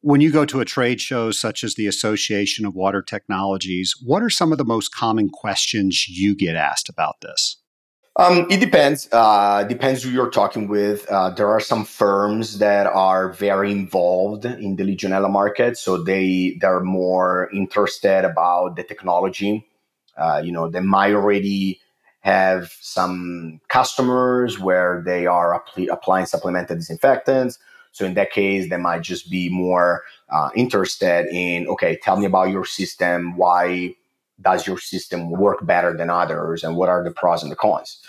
When you go to a trade show such as the Association of Water Technologies, what are some of the most common questions you get asked about this? Um, it depends. Uh, depends who you're talking with. Uh, there are some firms that are very involved in the Legionella market, so they they're more interested about the technology. Uh, you know, they might already have some customers where they are applying supplemented disinfectants. So in that case, they might just be more uh, interested in okay, tell me about your system. Why does your system work better than others and what are the pros and the cons?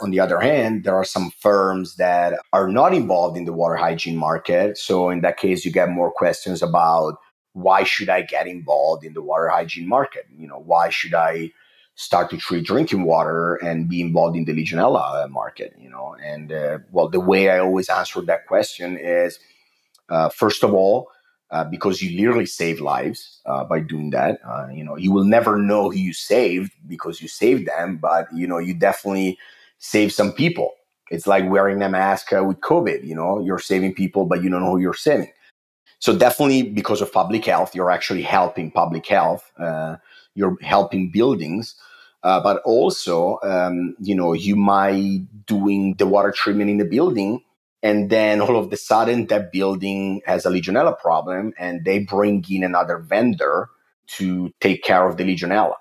On the other hand there are some firms that are not involved in the water hygiene market. So in that case you get more questions about why should i get involved in the water hygiene market? You know why should i start to treat drinking water and be involved in the legionella market you know? And uh, well the way i always answer that question is uh, first of all uh, because you literally save lives uh, by doing that. Uh, you know, you will never know who you saved because you saved them, but you know, you definitely save some people. It's like wearing a mask uh, with COVID. You know, you're saving people, but you don't know who you're saving. So definitely, because of public health, you're actually helping public health. Uh, you're helping buildings. but also, um, you know, you might doing the water treatment in the building and then all of a sudden, that building has a Legionella problem, and they bring in another vendor to take care of the Legionella.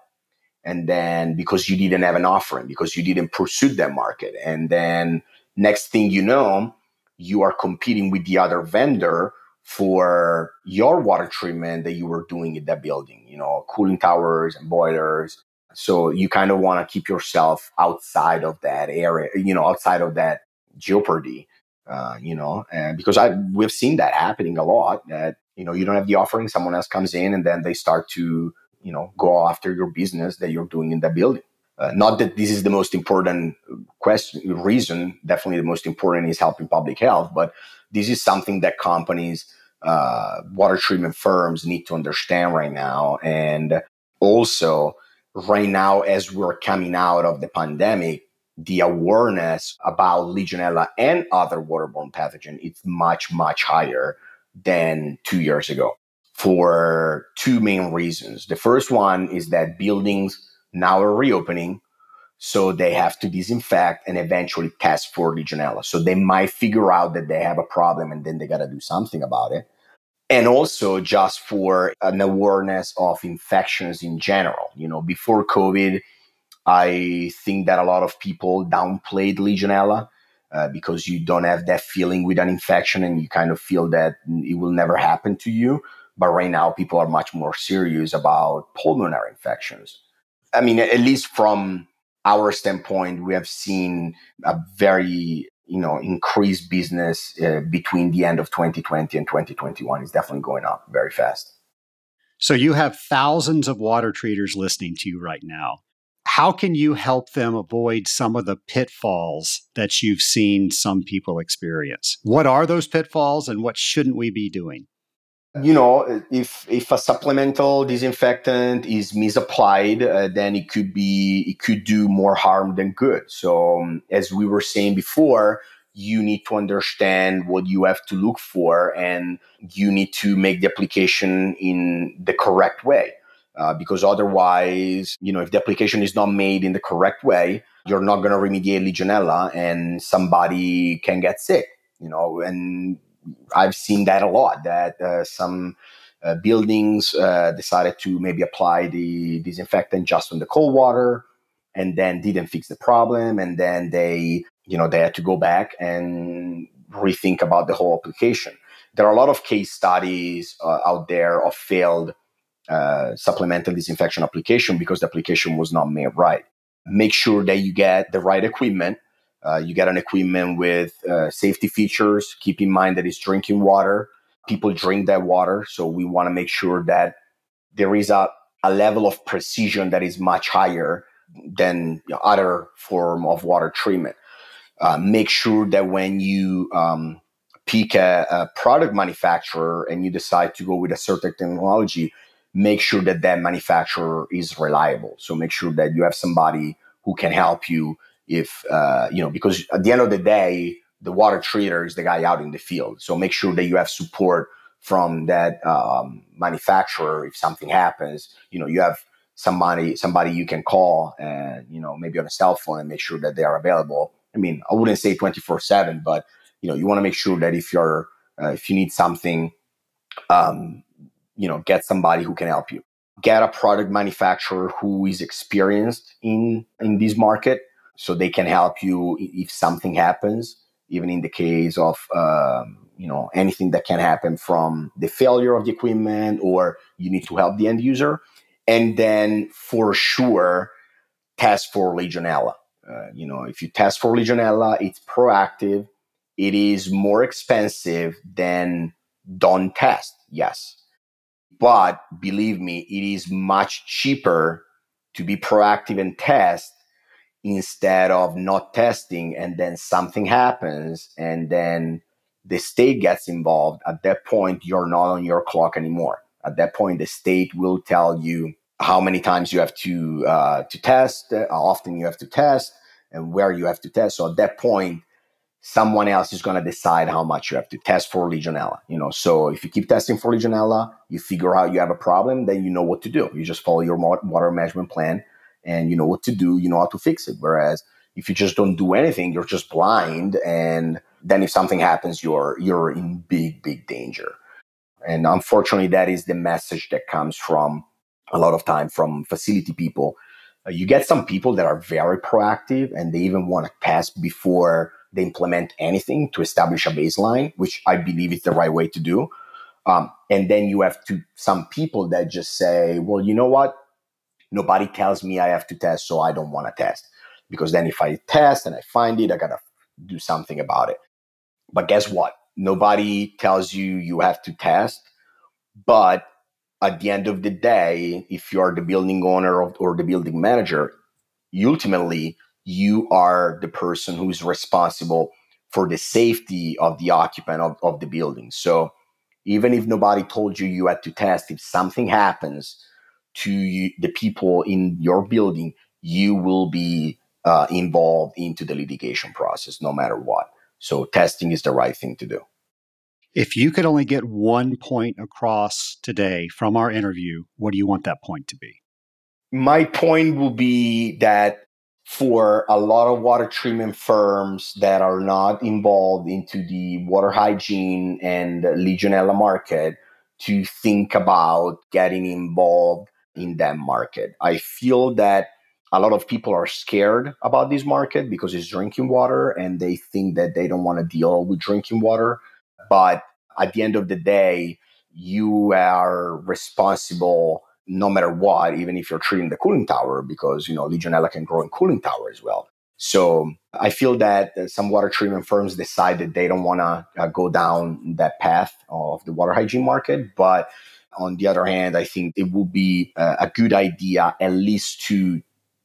And then because you didn't have an offering, because you didn't pursue that market. And then next thing you know, you are competing with the other vendor for your water treatment that you were doing in that building, you know, cooling towers and boilers. So you kind of want to keep yourself outside of that area, you know, outside of that jeopardy uh, you know, and because I we've seen that happening a lot. That you know you don't have the offering, someone else comes in, and then they start to you know go after your business that you're doing in that building. Uh, not that this is the most important question reason. Definitely, the most important is helping public health, but this is something that companies, uh, water treatment firms need to understand right now, and also right now as we're coming out of the pandemic the awareness about Legionella and other waterborne pathogen is much, much higher than two years ago for two main reasons. The first one is that buildings now are reopening, so they have to disinfect and eventually test for Legionella. So they might figure out that they have a problem and then they got to do something about it. And also just for an awareness of infections in general. You know, before COVID, I think that a lot of people downplayed Legionella uh, because you don't have that feeling with an infection and you kind of feel that it will never happen to you. But right now, people are much more serious about pulmonary infections. I mean, at least from our standpoint, we have seen a very you know, increased business uh, between the end of 2020 and 2021 is definitely going up very fast. So you have thousands of water treaters listening to you right now. How can you help them avoid some of the pitfalls that you've seen some people experience? What are those pitfalls and what shouldn't we be doing? you know if if a supplemental disinfectant is misapplied uh, then it could be it could do more harm than good so um, as we were saying before you need to understand what you have to look for and you need to make the application in the correct way uh, because otherwise you know if the application is not made in the correct way you're not going to remediate legionella and somebody can get sick you know and I've seen that a lot. That uh, some uh, buildings uh, decided to maybe apply the disinfectant just on the cold water, and then didn't fix the problem, and then they, you know, they had to go back and rethink about the whole application. There are a lot of case studies uh, out there of failed uh, supplemental disinfection application because the application was not made right. Make sure that you get the right equipment uh, you get an equipment with uh, safety features. Keep in mind that it's drinking water. People drink that water, so we want to make sure that there is a, a level of precision that is much higher than you know, other form of water treatment. Uh, make sure that when you um, pick a, a, product manufacturer and you decide to go with a certain technology, make sure that that manufacturer is reliable. So make sure that you have somebody who can help you if uh, you know because at the end of the day the water treater is the guy out in the field. So make sure that you have support from that um, manufacturer if something happens. You know you have somebody somebody you can call and you know maybe on a cell phone and make sure that they are available. I mean i wouldn't say 24 7 but you know you want to make sure that if you're uh, if you need something um, you know get somebody who can help you. Get a product manufacturer who is experienced in in this market so they can help you if something happens even in the case of um, you know anything that can happen from the failure of the equipment or you need to help the end user. And then for sure test for legionella. Uh, you know if you test for legionella it's proactive. It is more expensive than don't test yes but believe me it is much cheaper to be proactive and test instead of not testing and then something happens and then the state gets involved. At that point you're not on your clock anymore. At that point the state will tell you how many times you have to uh, to test uh, how often you have to test and where you have to test. So at that point someone else is going to decide how much you have to test for legionella you know so if you keep testing for legionella you figure out you have a problem then you know what to do you just follow your water management plan and you know what to do, you know how to fix it. Whereas if you just don't do anything, you're just blind, and then if something happens, you're you're in big big danger. And unfortunately, that is the message that comes from a lot of time from facility people. Uh, you get some people that are very proactive and they even want to test before they implement anything to establish a baseline, which I believe is the right way to do. Um, and then you have to some people that just say, well, you know what? nobody tells me I have to test, so I don't want to test. Because then if I test and I find it, I got to do something about it. But guess what? Nobody tells you you have to test. But at the end of the day, if you're the building owner or the building manager, ultimately you are the person who's responsible for the safety of the occupant of, of the building. So even if nobody told you you had to test, if something happens, to you, the people in your building, you will be uh, involved into the litigation process no matter what. So testing is the right thing to do. If you could only get one point across today from our interview, what do you want that point to be? My point will be that for a lot of water treatment firms that are not involved into the water hygiene and legionella market to think about getting involved in that market. I feel that a lot of people are scared about this market because it's drinking water and they think that they don't want to deal with drinking water. But at the end of the day, you are responsible no matter what, even if you're treating the cooling tower, because you know Legionella can grow in cooling tower as well. So I feel that uh, some water treatment firms decide that they don't want to uh, go down that path of the water hygiene market. But on the other hand, I think it would be uh, a good idea at least to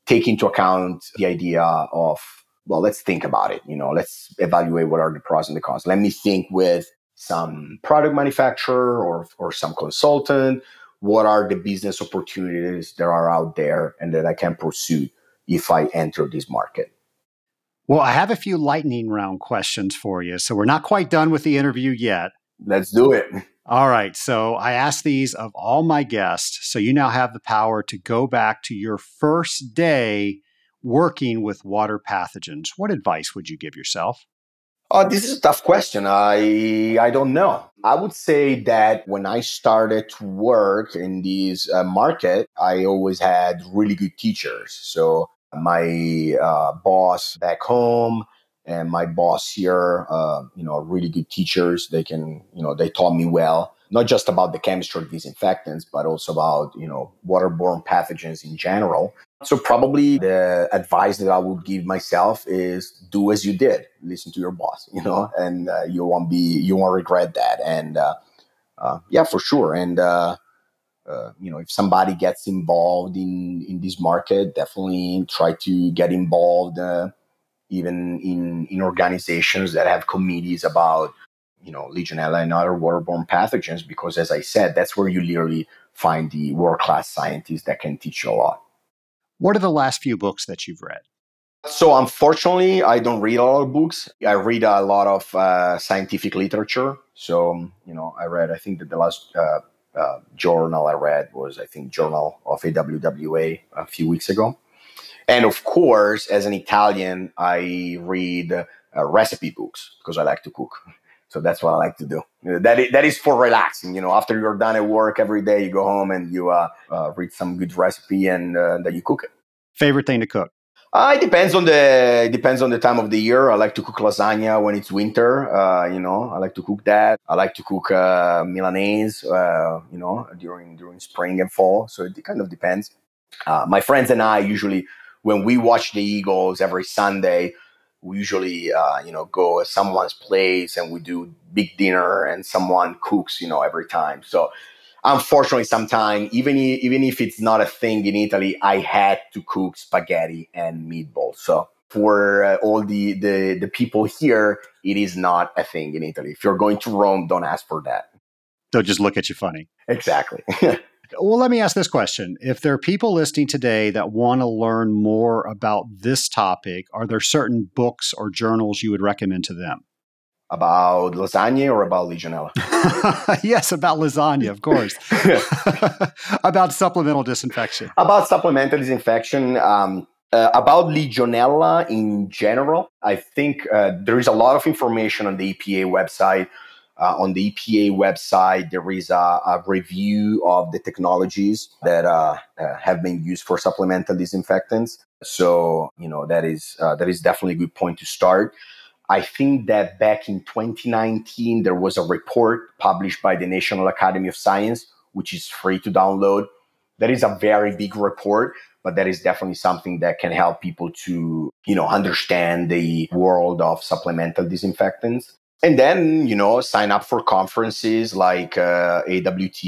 take into account the idea of, well, let's think about it. You know, let's evaluate what are the pros and the cons. Let me think with some product manufacturer or, or some consultant. What are the business opportunities that are out there and that I can pursue if I enter this market? Well, I have a few lightning round questions for you. So we're not quite done with the interview yet. Let's do it. All right. So I asked these of all my guests. So you now have the power to go back to your first day working with water pathogens. What advice would you give yourself? Oh, this is a tough question. I I don't know. I would say that when I started to work in this uh, market, I always had really good teachers. So my uh, boss back home and my boss here, uh, you know, really good teachers. They can, you know, they taught me well, not just about the chemistry of disinfectants, but also about, you know, waterborne pathogens in general. So probably the advice that I would give myself is do as you did, listen to your boss, you know, and uh, you won't be, you won't regret that. And uh, uh, yeah, for sure. And uh, uh, you know, if somebody gets involved in in this market, definitely try to get involved, uh, even in in organizations that have committees about you know Legionella and other waterborne pathogens, because as I said, that's where you literally find the world class scientists that can teach you a lot. What are the last few books that you've read? So, unfortunately, I don't read a lot of books. I read a lot of uh, scientific literature. So, you know, I read, I think that the last uh, uh, journal I read was, I think, Journal of AWWA a few weeks ago. And of course, as an Italian, I read uh, recipe books because I like to cook. So that's what I like to do. That is, that is for relaxing. You know, after you're done at work every day, you go home and you uh, uh read some good recipe and uh, then you cook it. Favorite thing to cook? Uh, it depends on the it depends on the time of the year. I like to cook lasagna when it's winter. Uh, you know, I like to cook that. I like to cook uh, Milanese. Uh, you know, during during spring and fall. So it kind of depends. Uh, my friends and I usually, when we watch the Eagles every Sunday, we usually uh, you know go at someone's place and we do big dinner and someone cooks. You know, every time. So unfortunately sometimes even even if it's not a thing in italy i had to cook spaghetti and meatballs so for uh, all the, the the people here it is not a thing in italy if you're going to rome don't ask for that they'll just look at you funny exactly well let me ask this question if there are people listening today that want to learn more about this topic are there certain books or journals you would recommend to them about lasagna or about Legionella? yes, about lasagna, of course. about supplemental disinfection. About supplemental disinfection. Um, uh, about Legionella in general, I think uh, there is a lot of information on the EPA website. Uh, on the EPA website, there is a, a review of the technologies that uh, uh, have been used for supplemental disinfectants. So, you know, that is uh, that is definitely a good point to start. I think that back in 2019, there was a report published by the National Academy of Science, which is free to download. That is a very big report, but that is definitely something that can help people to, you know, understand the world of supplemental disinfectants. And then, you know, sign up for conferences like uh, AWT.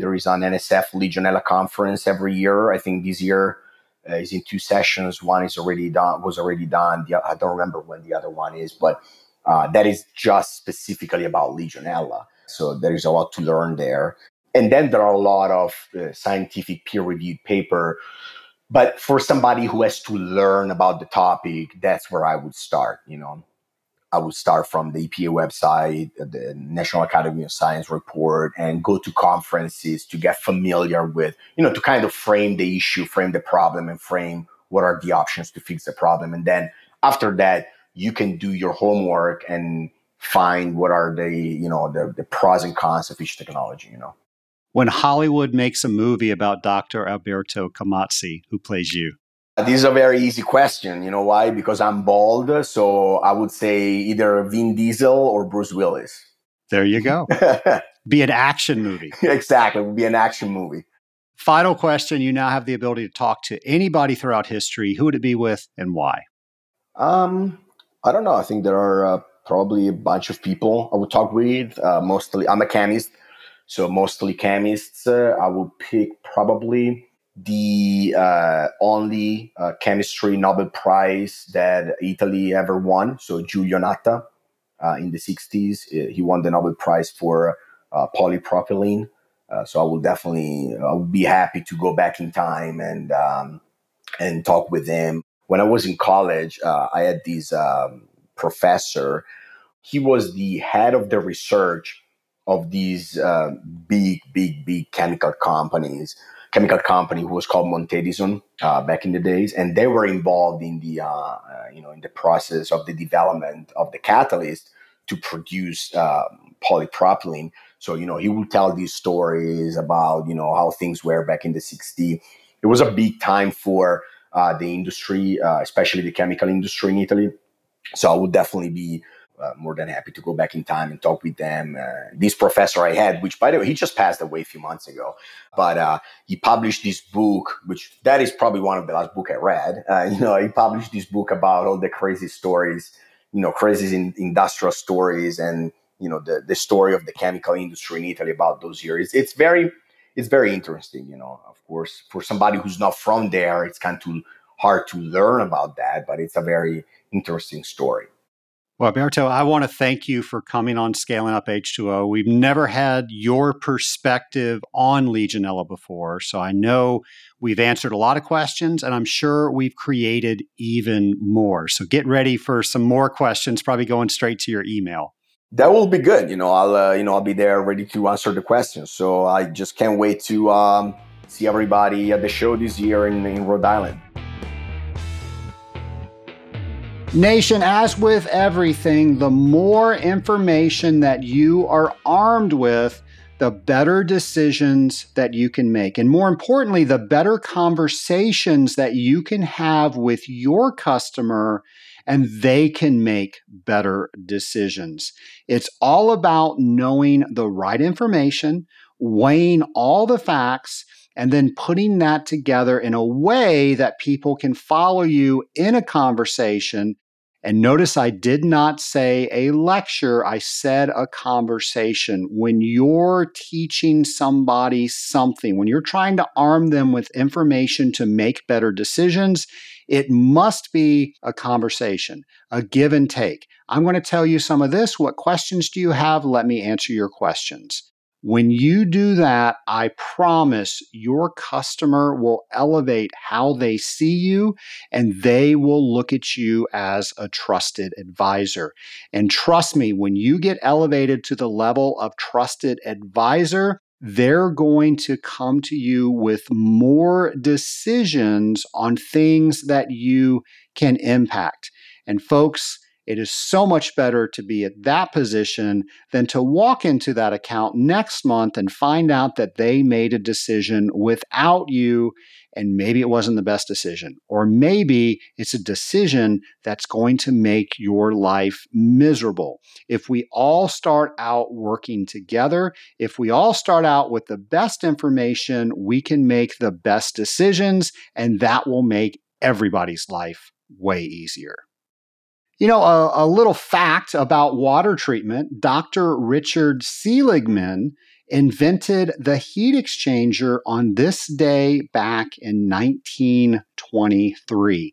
There is an NSF Legionella conference every year. I think this year uh, is in two sessions. One is already done, was already done. The, I don't remember when the other one is, but uh, that is just specifically about Legionella. So there is a lot to learn there. And then there are a lot of uh, scientific peer-reviewed paper. But for somebody who has to learn about the topic, that's where I would start. You know, I would start from the EPA website, uh, the National Academy of Science report, and go to conferences to get familiar with, you know, to kind of frame the issue, frame the problem, and frame what are the options to fix the problem. And then after that, you can do your homework and find what are the, you know, the, the pros and cons of each technology, you know. When Hollywood makes a movie about Dr. Alberto Comazzi, who plays you, this is a very easy question. You know why? Because I'm bald. So I would say either Vin Diesel or Bruce Willis. There you go. be an action movie. exactly. Be an action movie. Final question. You now have the ability to talk to anybody throughout history. Who would it be with and why? Um, I don't know. I think there are uh, probably a bunch of people I would talk with. Uh, mostly, I'm a chemist, so mostly chemists. Uh, I would pick probably the uh, only uh, chemistry Nobel Prize that Italy ever won. So Giulio Natta uh, in the 60s, he won the Nobel Prize for polypropylene. so I will definitely, I would be happy to go back in time and um, and talk with him. When I was in college, I had this um, professor he was the head of the research of these uh, big, big, big chemical companies. Chemical company who was called Montedison uh, back in the days, and they were involved in the uh, uh you know in the process of the development of the catalyst to produce um, polypropylene. So you know he would tell these stories about you know how things were back in the '60s. It was a big time for uh, the industry, uh, especially the chemical industry in Italy. So I would definitely be uh, more than happy to go back in time and talk with them. Uh, this professor I had, which by the way, he just passed away a few months ago, but uh, he published this book, which that is probably one of the last book I read. Uh, you know, he published this book about all the crazy stories, you know, crazy in, industrial stories, and you know, the the story of the chemical industry in Italy about those years. It's, it's very it's very interesting. You know, of course, for somebody who's not from there, it's kind of too hard to learn about that, but it's a very interesting story. Well, Alberto, I want to thank you for coming on Scaling Up H2O. We've never had your perspective on Legionella before, so I know we've answered a lot of questions, and I'm sure we've created even more. So get ready for some more questions, probably going straight to your email. That will be good. You know, I'll uh, you know I'll be there ready to answer the questions. So I just can't wait to um, see everybody at the show this year in, in Rhode Island. Nation, as with everything, the more information that you are armed with, the better decisions that you can make. And more importantly, the better conversations that you can have with your customer and they can make better decisions. It's all about knowing the right information, weighing all the facts, and then putting that together in a way that people can follow you in a conversation. And notice I did not say a lecture, I said a conversation. When you're teaching somebody something, when you're trying to arm them with information to make better decisions, it must be a conversation, a give and take. I'm going to tell you some of this. What questions do you have? Let me answer your questions. When you do that, I promise your customer will elevate how they see you and they will look at you as a trusted advisor. And trust me, when you get elevated to the level of trusted advisor, they're going to come to you with more decisions on things that you can impact. And folks, it is so much better to be at that position than to walk into that account next month and find out that they made a decision without you and maybe it wasn't the best decision. Or maybe it's a decision that's going to make your life miserable. If we all start out working together, if we all start out with the best information, we can make the best decisions, and that will make everybody's life way easier. You know, a, a, little fact about water treatment Dr. Richard Seligman invented the heat exchanger on this day back in 1923.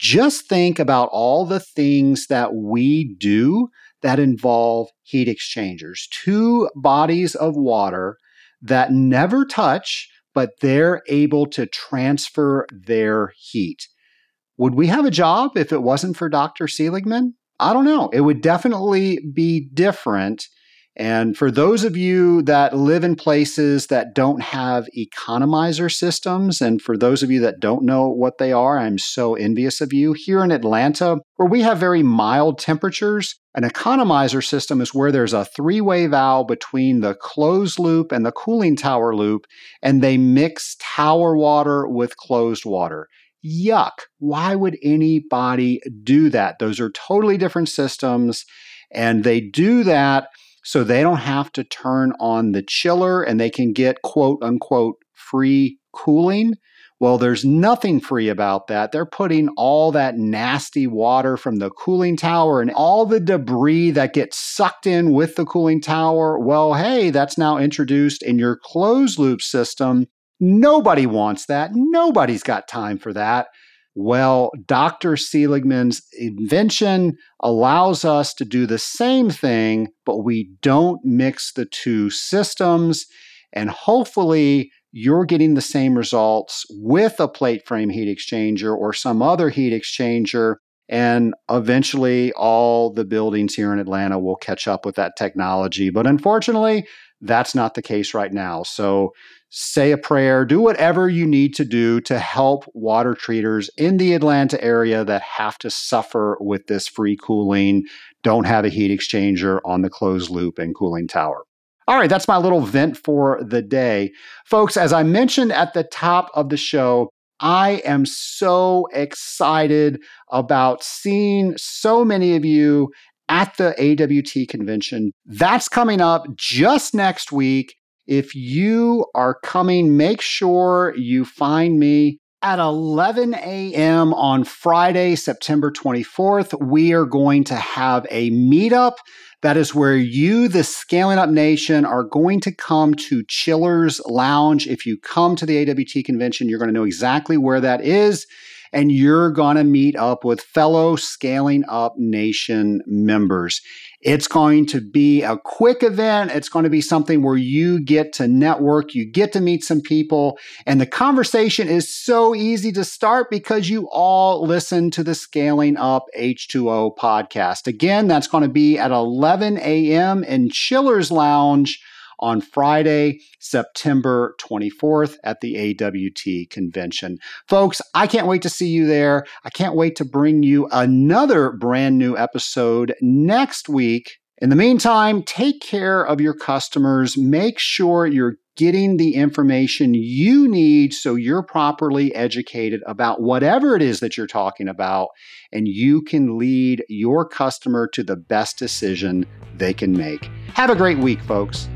Just think about all the things that we do that involve heat exchangers. Two bodies of water that never touch, but they're able to transfer their heat. Would we have a job if it wasn't for Dr. Seligman? I don't know. It would definitely be different. And for those of you that live in places that don't have economizer systems, and for those of you that don't know what they are, I'm so envious of you. Here in Atlanta, where we have very mild temperatures, an economizer system is where there's a three way valve between the closed loop and the cooling tower loop, and they mix tower water with closed water. Yuck. Why would anybody do that? Those are totally different systems. And they do that so they don't have to turn on the chiller and they can get quote unquote free cooling. Well, there's nothing free about that. They're putting all that nasty water from the cooling tower and all the debris that gets sucked in with the cooling tower. Well, hey, that's now introduced in your closed loop system. Nobody wants that. Nobody's got time for that. Well, Dr. Seligman's invention allows us to do the same thing, but we don't mix the two systems. And hopefully, you're getting the same results with a plate frame heat exchanger or some other heat exchanger. And eventually, all the buildings here in Atlanta will catch up with that technology. But unfortunately, that's not the case right now. So, say a prayer, do whatever you need to do to help water treaters in the Atlanta area that have to suffer with this free cooling, don't have a heat exchanger on the closed loop and cooling tower. All right, that's my little vent for the day. Folks, as I mentioned at the top of the show, I am so excited about seeing so many of you at the AWT convention. That's coming up just next week. If you are coming, make sure you find me at 11 a.m. on Friday, September 24th. We are going to have a meetup that is where you, the Scaling Up Nation, are going to come to Chillers Lounge. If you come to the AWT convention, you're going to know exactly where that is. And you're going to meet up with fellow Scaling Up Nation members. It's going to be a quick event. It's going to be something where you get to network, you get to meet some people, and the conversation is so easy to start because you all listen to the Scaling Up H2O podcast. Again, that's going to be at 11 a.m. in Chiller's Lounge on Friday, September 24th at the AWT convention. Folks, I can't wait to see you there. I can't wait to bring you another brand new episode next week. In the meantime, take care of your customers. Make sure you're getting the information you need so you're properly educated about whatever it is that you're talking about, and you can lead your customer to the best decision they can make. Have a great week, folks.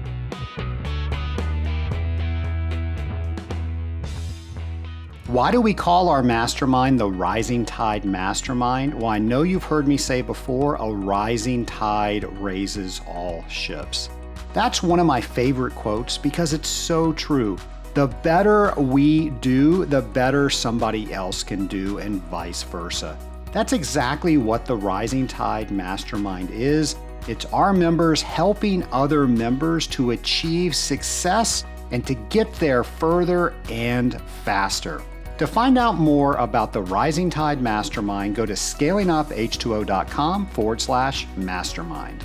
Why do we call our mastermind the Rising Tide Mastermind? Well, I know you've heard me say before a rising tide raises all ships. That's one of my favorite quotes because it's so true. The better we do, the better somebody else can do, and vice versa. That's exactly what the Rising Tide Mastermind is. It's our members helping other members to achieve success and to get there further and faster. To find out more about the Rising Tide Mastermind, go to scalinguph2o.com forward slash mastermind.